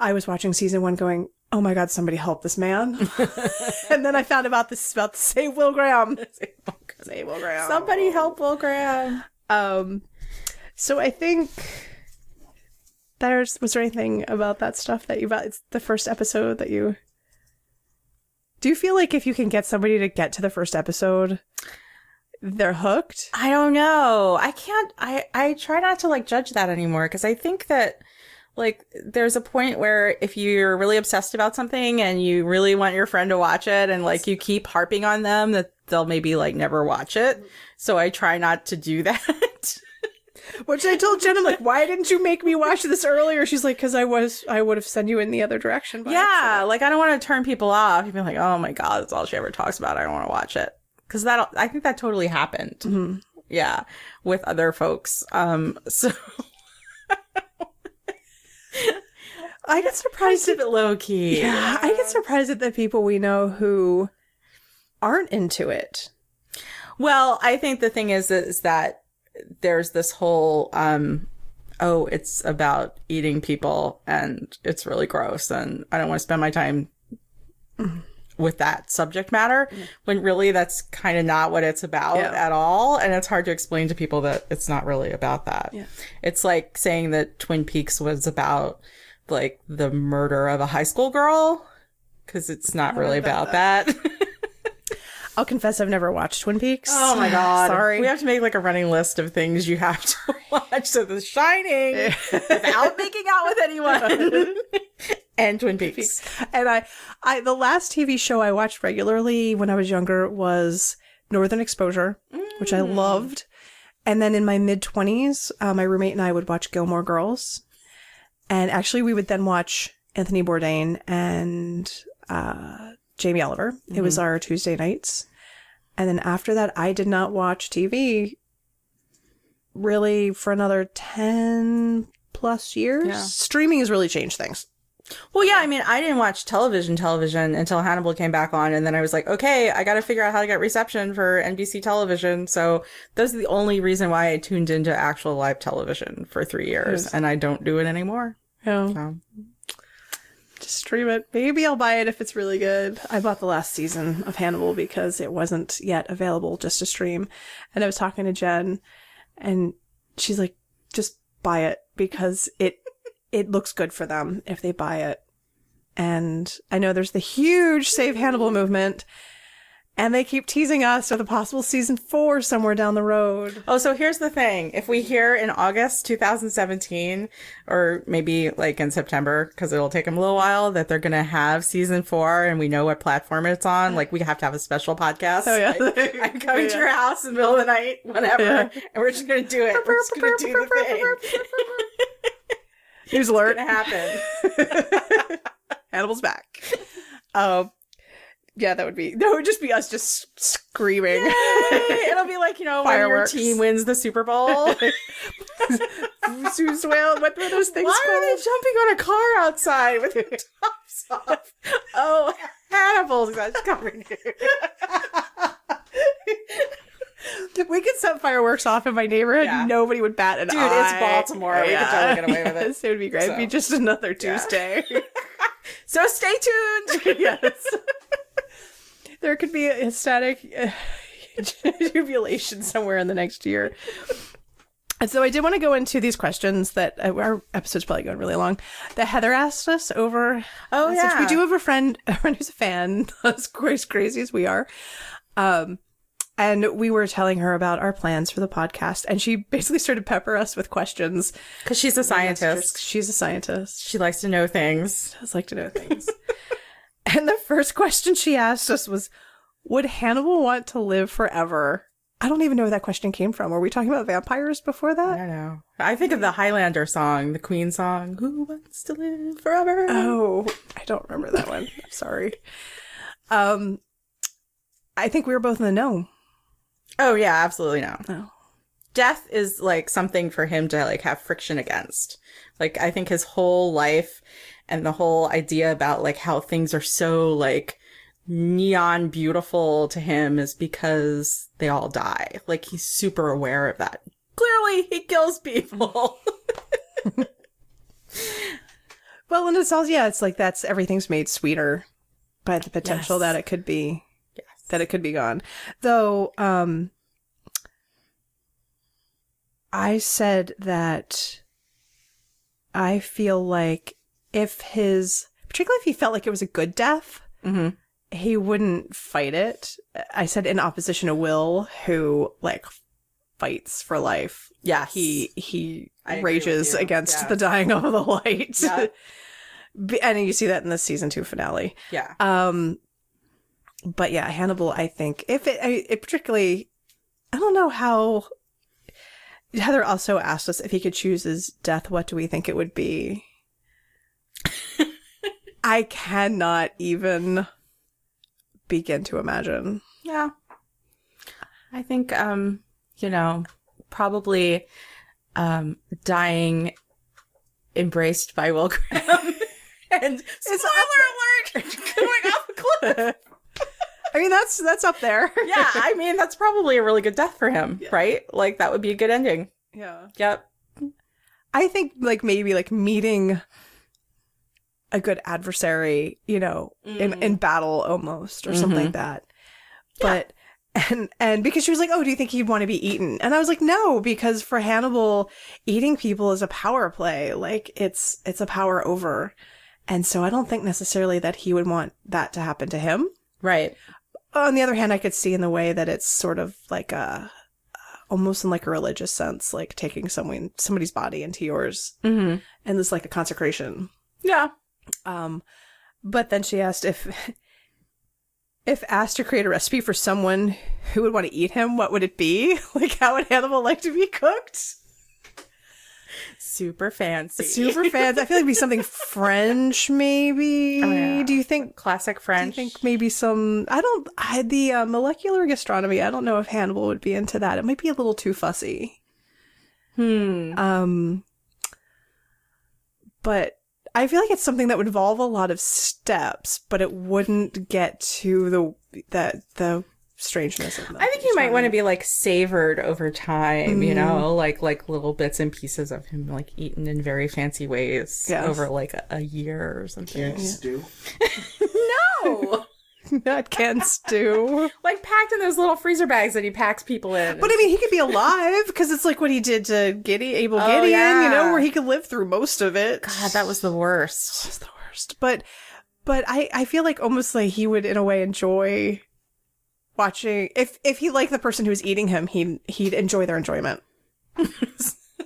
I was watching season 1 going, "Oh my god, somebody help this man." [LAUGHS] and then I found about this about to Save Will Graham. [LAUGHS] Save Will Graham. Somebody help Will Graham. Um so I think there's was there anything about that stuff that you about it's the first episode that you Do you feel like if you can get somebody to get to the first episode they're hooked? I don't know. I can't I I try not to like judge that anymore cuz I think that like there's a point where if you're really obsessed about something and you really want your friend to watch it and like you keep harping on them that they'll maybe like never watch it. So I try not to do [LAUGHS] that. Which I told Jen, I'm like, why didn't you make me watch this earlier? She's like, because I was, I would have sent you in the other direction. by yeah, accident." like I don't want to turn people off. You'd be like, "Oh my god, that's all she ever talks about. I don't want to watch it." Cuz that I think that totally happened. Mhm. Yeah, with other folks. Um [LAUGHS] so I get [LAUGHS] surprised keep it low key. Yeah, I get surprised at the people we know who aren't into it. Well, I think the thing is is that there's this whole um oh, it's about eating people and it's really gross and I don't want to spend my time with that subject matter when really that's kind of not what it's about Yeah. at all and it's hard to explain to people that it's not really about that. Yeah. It's like saying that Twin Peaks was about like the murder of a high school girl cuz it's not really about about that. [LAUGHS] I'll confess, I've never watched Twin Peaks. Oh my god. Sorry. We have to make like a running list of things you have to [LAUGHS] watch. So The Shining [LAUGHS] without making out with anyone. [LAUGHS] and Twin Peaks. and I, I, the last TV show I watched regularly when I was younger was Northern Exposure, which I loved. And then in my mid twenties, uh, my roommate and I would watch Gilmore Girls. and actually, we would then watch Anthony Bourdain and uh, Jamie Oliver. It was mm-hmm. our Tuesday nights. And then after that, I did not watch TV really for another 10 plus years. Yeah. Streaming has really changed things. Well, yeah, I mean, I didn't watch television, television until Hannibal came back on, and then I was like, okay, I got to figure out how to get reception for NBC television. So are the only reason why I tuned into actual live television for three years, Yes. and I don't do it anymore. Yeah. So. Just stream it. Maybe I'll buy it if it's really good. I bought the last season of Hannibal because it wasn't yet available just to stream. And I was talking to Jen and she's like, just buy it because it it looks good for them if they buy it. And I know there's the huge Save Hannibal movement. And they keep teasing us with a possible season four somewhere down the road. Oh, so here's the thing. If we hear in August 2017, or maybe like in September, because it'll take them a little while, that they're going to have season four and we know what platform it's on, like we have to have a special podcast. Oh, yeah. [LAUGHS] Like, I'm [LAUGHS] coming to your house in the middle of the night, whatever, Yeah. and we're just going to do it. We're just going to do the thing. [LAUGHS] News alert. It's going to happen. Hannibal's back. Um, yeah, that would be [LAUGHS] that would just be us just screaming. [LAUGHS] It'll be like, you know, Fireworks. when your team wins the Super Bowl. [LAUGHS] Zeus whale. What were those things Why are they jumping on a car outside with their tops off? Oh, Hannibal's that's coming here. we could set fireworks off in my neighborhood. Yeah. Nobody would bat an Dude, eye. Dude, it's Baltimore. We could totally get away with it. Yes, it would be great. It'd be just another Tuesday. So stay tuned. yes. There could be a static uh, [LAUGHS] jubilation somewhere in the next year. And so I did want to go into these questions that uh, our episode's probably going really long. That Heather asked us over. Oh, since yeah. we do have a friend, [LAUGHS] a friend who's a fan, [LAUGHS] as crazy, as we are. Um, and we were telling her about our plans for the podcast, and she basically started pepper us with questions. Because she's a scientist. She's a scientist. She likes to know things. does like to know things. [LAUGHS] and the first question she asked us was, "Would Hannibal want to live forever?" I don't even know where that question came from. Were we talking about vampires before I that? don't know. I think of the Highlander song, the Queen song. Who wants to live forever? Oh, I don't remember that one. I'm sorry. Um, I think we were both in the know. Oh yeah, absolutely no. Oh. Death is like something for him to like have friction against. Like I think his whole life and the whole idea about like how things are so like neon beautiful to him is because they all die. Like he's super aware of that. Clearly he kills people. [LAUGHS] Well, and it's also yeah, it's like that's everything's made sweeter by the potential Yes. that it could be yes. that it could be gone. Though um I said that I feel like if his particularly if he felt like it was a good death, Mhm. he wouldn't fight it. I said in opposition to Will, who like fights for life. Yeah, He he I rages against Yeah. the dying of the light. Yeah. [LAUGHS] And you see that in the season two finale. Yeah. Um, but yeah, Hannibal. I think if it, I, it particularly, I don't know how. Heather also asked us if he could choose his death. What do we think it would be? I cannot even begin to imagine. Yeah. I think um, you know, probably um dying embraced by Will Graham. [LAUGHS] and spoiler alert going off a cliff. [LAUGHS] I mean, that's that's up there. [LAUGHS] Yeah, I mean that's probably a really good death for him, right? Like that would be a good ending. yeah. Yep. I think like maybe like meeting a good adversary, you know, in, in battle almost or something like that. But and and because she was like, "Oh, do you think he'd want to be eaten?" And I was like, "No, because for Hannibal, eating people is a power play. Like it's it's a power over." And so I don't think necessarily that he would want that to happen to him. Right. On the other hand, I could see in the way that it's sort of like a almost in like a religious sense, like taking someone somebody's body into yours Mm-hmm. and this like a consecration. Yeah. Um, but then she asked if [LAUGHS] if asked to create a recipe for someone who would want to eat him, what would it be? [LAUGHS] Like, how would Hannibal like to be cooked? Super fancy. Super fans. I feel like it'd be something [LAUGHS] French, maybe. Oh, yeah. Do you think? classic French? I think maybe some. I don't. I the uh, molecular gastronomy. I don't know if Hannibal would be into that. It might be a little too fussy. Hmm. Um, but I feel like it's something that would involve a lot of steps, but it wouldn't get to the the the strangeness of it. I think you might want to be like savored over time, you know, mm-hmm. like like little bits and pieces of him like eaten in very fancy ways Yes. over like a, a year or something. Can't stew. [LAUGHS] No, [LAUGHS] not canned stew. [LAUGHS] like packed in those little freezer bags that he packs people in. But I mean, he could be alive because it's like what he did to Gideon, Abel Oh, Gideon, you know, where he could live through most of it. God, that was the worst. It's the worst. But but I I feel like almost like he would in a way enjoy watching if if he liked the person who was eating him, he he'd enjoy their enjoyment. [LAUGHS]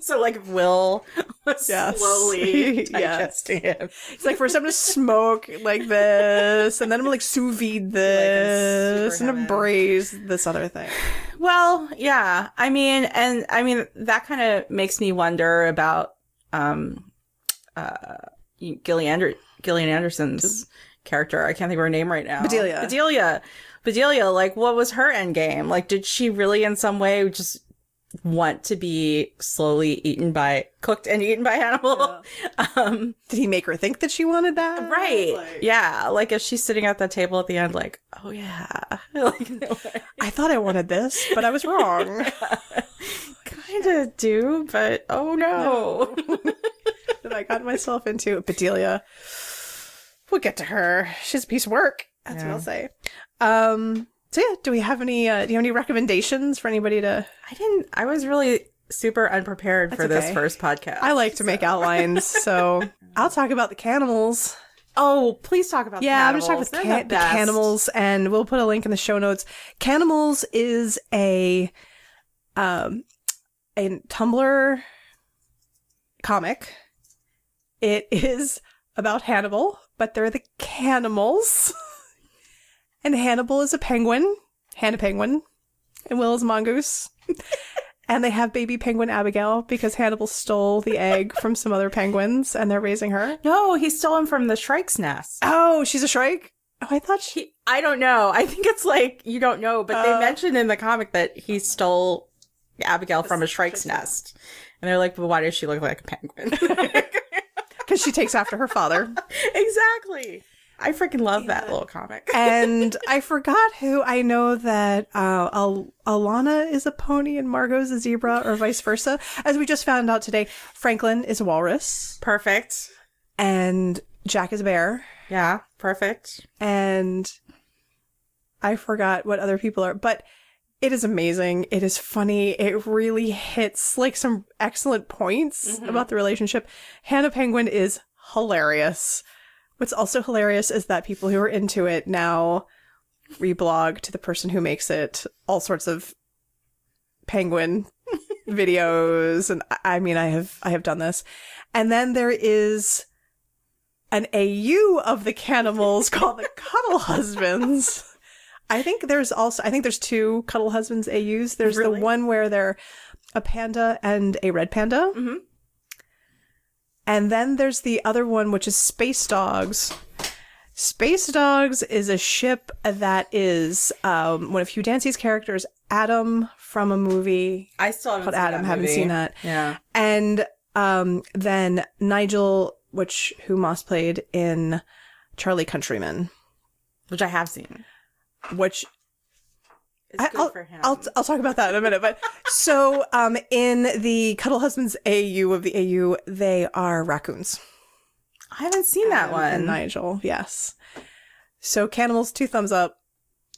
So like Will [LAUGHS] was Yes. slowly [LAUGHS] Yes. digesting him. It's like first I'm gonna smoke like this, and then I'm like sous vide [LAUGHS] this, super and braise this other thing. [SIGHS] Well, yeah. I mean, and I mean that kind of makes me wonder about um uh Gillian Ander- Gillian Anderson's character. I can't think of her name right now. Bedelia. Bedelia. Bedelia, like what was her end game? Like did she really in some way just want to be slowly eaten by cooked and eaten by Hannibal? [LAUGHS] Um Did he make her think that she wanted that? right. Like- yeah, like if she's sitting at the table at the end like, "Oh yeah." [LAUGHS] like I thought I wanted this, but I was wrong. [LAUGHS] kind of do, but oh no. that I got myself into. Bedelia. We'll get to her. She's a piece of work. That's Yeah. what I'll say. Um. So yeah, do we have any? Uh, do you have any recommendations for anybody to? I didn't. I was really super unprepared for That's this first podcast. I like to make outlines, so [LAUGHS] I'll talk about the cannibals. Oh, please talk about. Yeah, I'm the just talking about They're can- the best. cannibals, and we'll put a link in the show notes. Cannimals is a um a Tumblr comic. It [LAUGHS] is about Hannibal, but they're the cannibals. [LAUGHS] and Hannibal is a penguin, Hannah penguin, and Will is a mongoose. [LAUGHS] and they have baby penguin Abigail because Hannibal stole the egg from some other penguins and they're raising her. No, he stole him from the Shrike's nest. Oh, she's a shrike? Oh, I thought she He, I don't know. I think it's like you don't know, but Uh. they mentioned in the comic that he stole Abigail from a Shrike's nest, and they're like, "But why does she look like a penguin?" [LAUGHS] because she takes after her father. [LAUGHS] exactly. I freaking love that little comic. [LAUGHS] and I forgot who. I know that uh, Al- Alana is a pony and Margot's a zebra, or vice versa. As we just found out today, Franklin is a walrus Perfect. and Jack is a bear. Yeah, perfect. And I forgot what other people are, but it is amazing. It is funny. It really hits like some excellent points about the relationship. Hannah Penguin is hilarious. What's also hilarious is that people who are into it now reblog to the person who makes it all sorts of penguin [LAUGHS] videos and I- mean I have I have done this. And then there is an AU of the cannibals [LAUGHS] called the Cuddle Husbands. I think there's also I think there's two Cuddle Husbands AUs. There's Really? the one where they're a panda and a red panda. Mhm. And then there's the other one which is Space Dogs. Space Dogs is a ship that is um, one of Hugh Dancy's characters, Adam from a movie I still haven't called seen Adam. that Haven't seen that. Yeah. And um, then Nigel, which who Mads played in Charlie Countryman, Which I have seen. which I, good will for him. I'll I'll talk about that in a minute. But [LAUGHS] so um, in the Cuddle Husbands AU of the AU, they are raccoons. I haven't seen that Adam one. And Nigel, yes. So Cannimals, two thumbs up.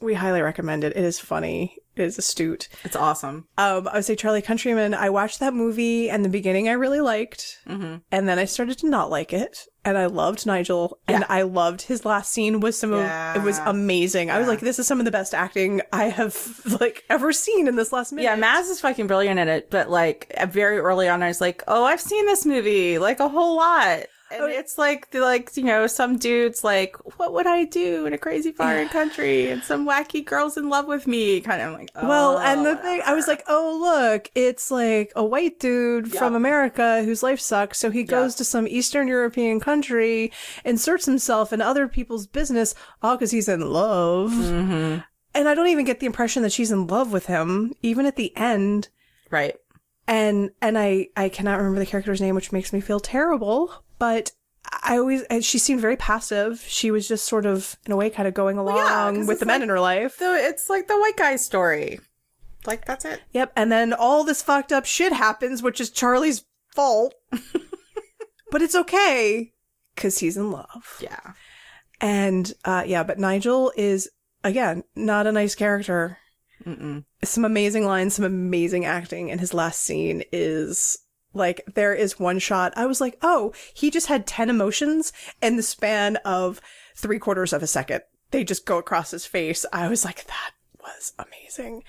We highly recommend it. It is funny. It is astute. It's awesome. Um, I would say Charlie Countryman. I watched that movie, and the beginning I really liked, Mm-hmm. and then I started to not like it. And I loved Nigel, and I loved his last scene was some of it was Yeah. amazing. I was like, this is some of the best acting I have [LAUGHS] like ever seen in this last minute. Yeah, Mads is fucking brilliant in it, but like very early on, I was like, "Oh, I've seen this movie like a whole lot," And it's like the like you know some dudes like what would I do in a crazy foreign [SIGHS] country and some wacky girls in love with me kind of like oh, Well, and the thing, I was like, oh, look, it's like a white dude from America whose life sucks. So he goes to some Eastern European country, inserts himself in other people's business, all because he's in love. Mm-hmm. And I don't even get the impression that she's in love with him, even at the end. right And, and I, I cannot remember the character's name, which makes me feel terrible, but I always, she seemed very passive. She was just sort of, in a way, kind of going along yeah, 'cause with the men like- in her life. so it's like the white guy story like that's it Yep, and then all this fucked up shit happens, which is Charlie's fault. [LAUGHS] but it's okay because he's in love. yeah And uh, yeah, but Nigel is again not a nice character. Mm-mm. Some amazing lines, some amazing acting, and his last scene is like there is one shot. I was like, oh, he just had ten emotions in the span of three quarters of a second. They just go across his face. I was like, that was amazing.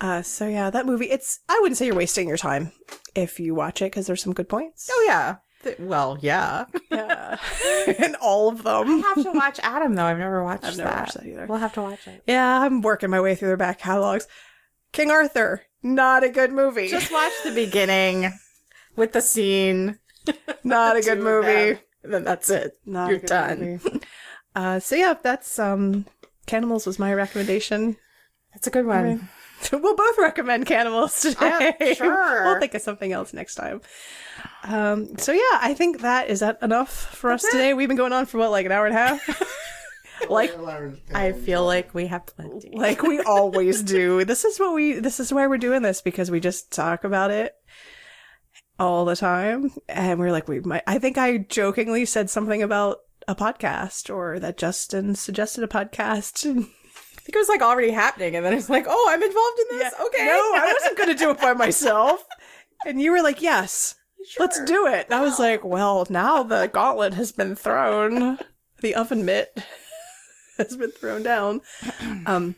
Uh, so yeah, that movie. It's I wouldn't say you're wasting your time if you watch it because there's some good points. oh yeah Th- well yeah yeah, [LAUGHS] and all of them. I have to watch Adam though I've never watched I've never that. watched that either. we'll have to watch it Yeah, I'm working my way through their back catalogs. King Arthur, not a good movie. just watch the beginning with the scene [LAUGHS] not a good movie. and then that's it Not you're done. Uh, so yeah, that's um, Cannimals was my recommendation. that's a good one [LAUGHS] we'll both recommend Cannimals [LAUGHS] today. Yeah, sure. we'll think of something else next time. Um, so yeah, I think that is that enough for us it. today. We've been going on for what, like an hour and a half? [LAUGHS] like I feel like we have plenty. like we always do. This is what we this is why we're doing this because we just talk about it all the time and we're like we might I think I jokingly said something about a podcast or that Justin suggested a podcast. I think it was like already happening, and then it's like, oh, I'm involved in this. Okay, No, I wasn't going to do it by myself. And you were like, "Yes, let's do it." And I was like, "Well, now the gauntlet has been thrown. The oven mitt [LAUGHS] has been thrown down." [CLEARS THROAT] Um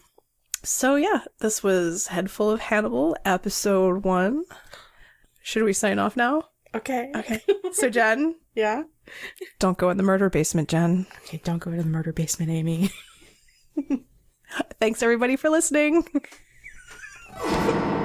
so yeah, this was Head Full of Hannibal, episode 1. Should we sign off now? Okay. Okay. [LAUGHS] So Jen, Yeah. don't go in the murder basement, Jen. Okay, don't go to the murder basement, Amy. [LAUGHS] Thanks everybody for listening. [LAUGHS]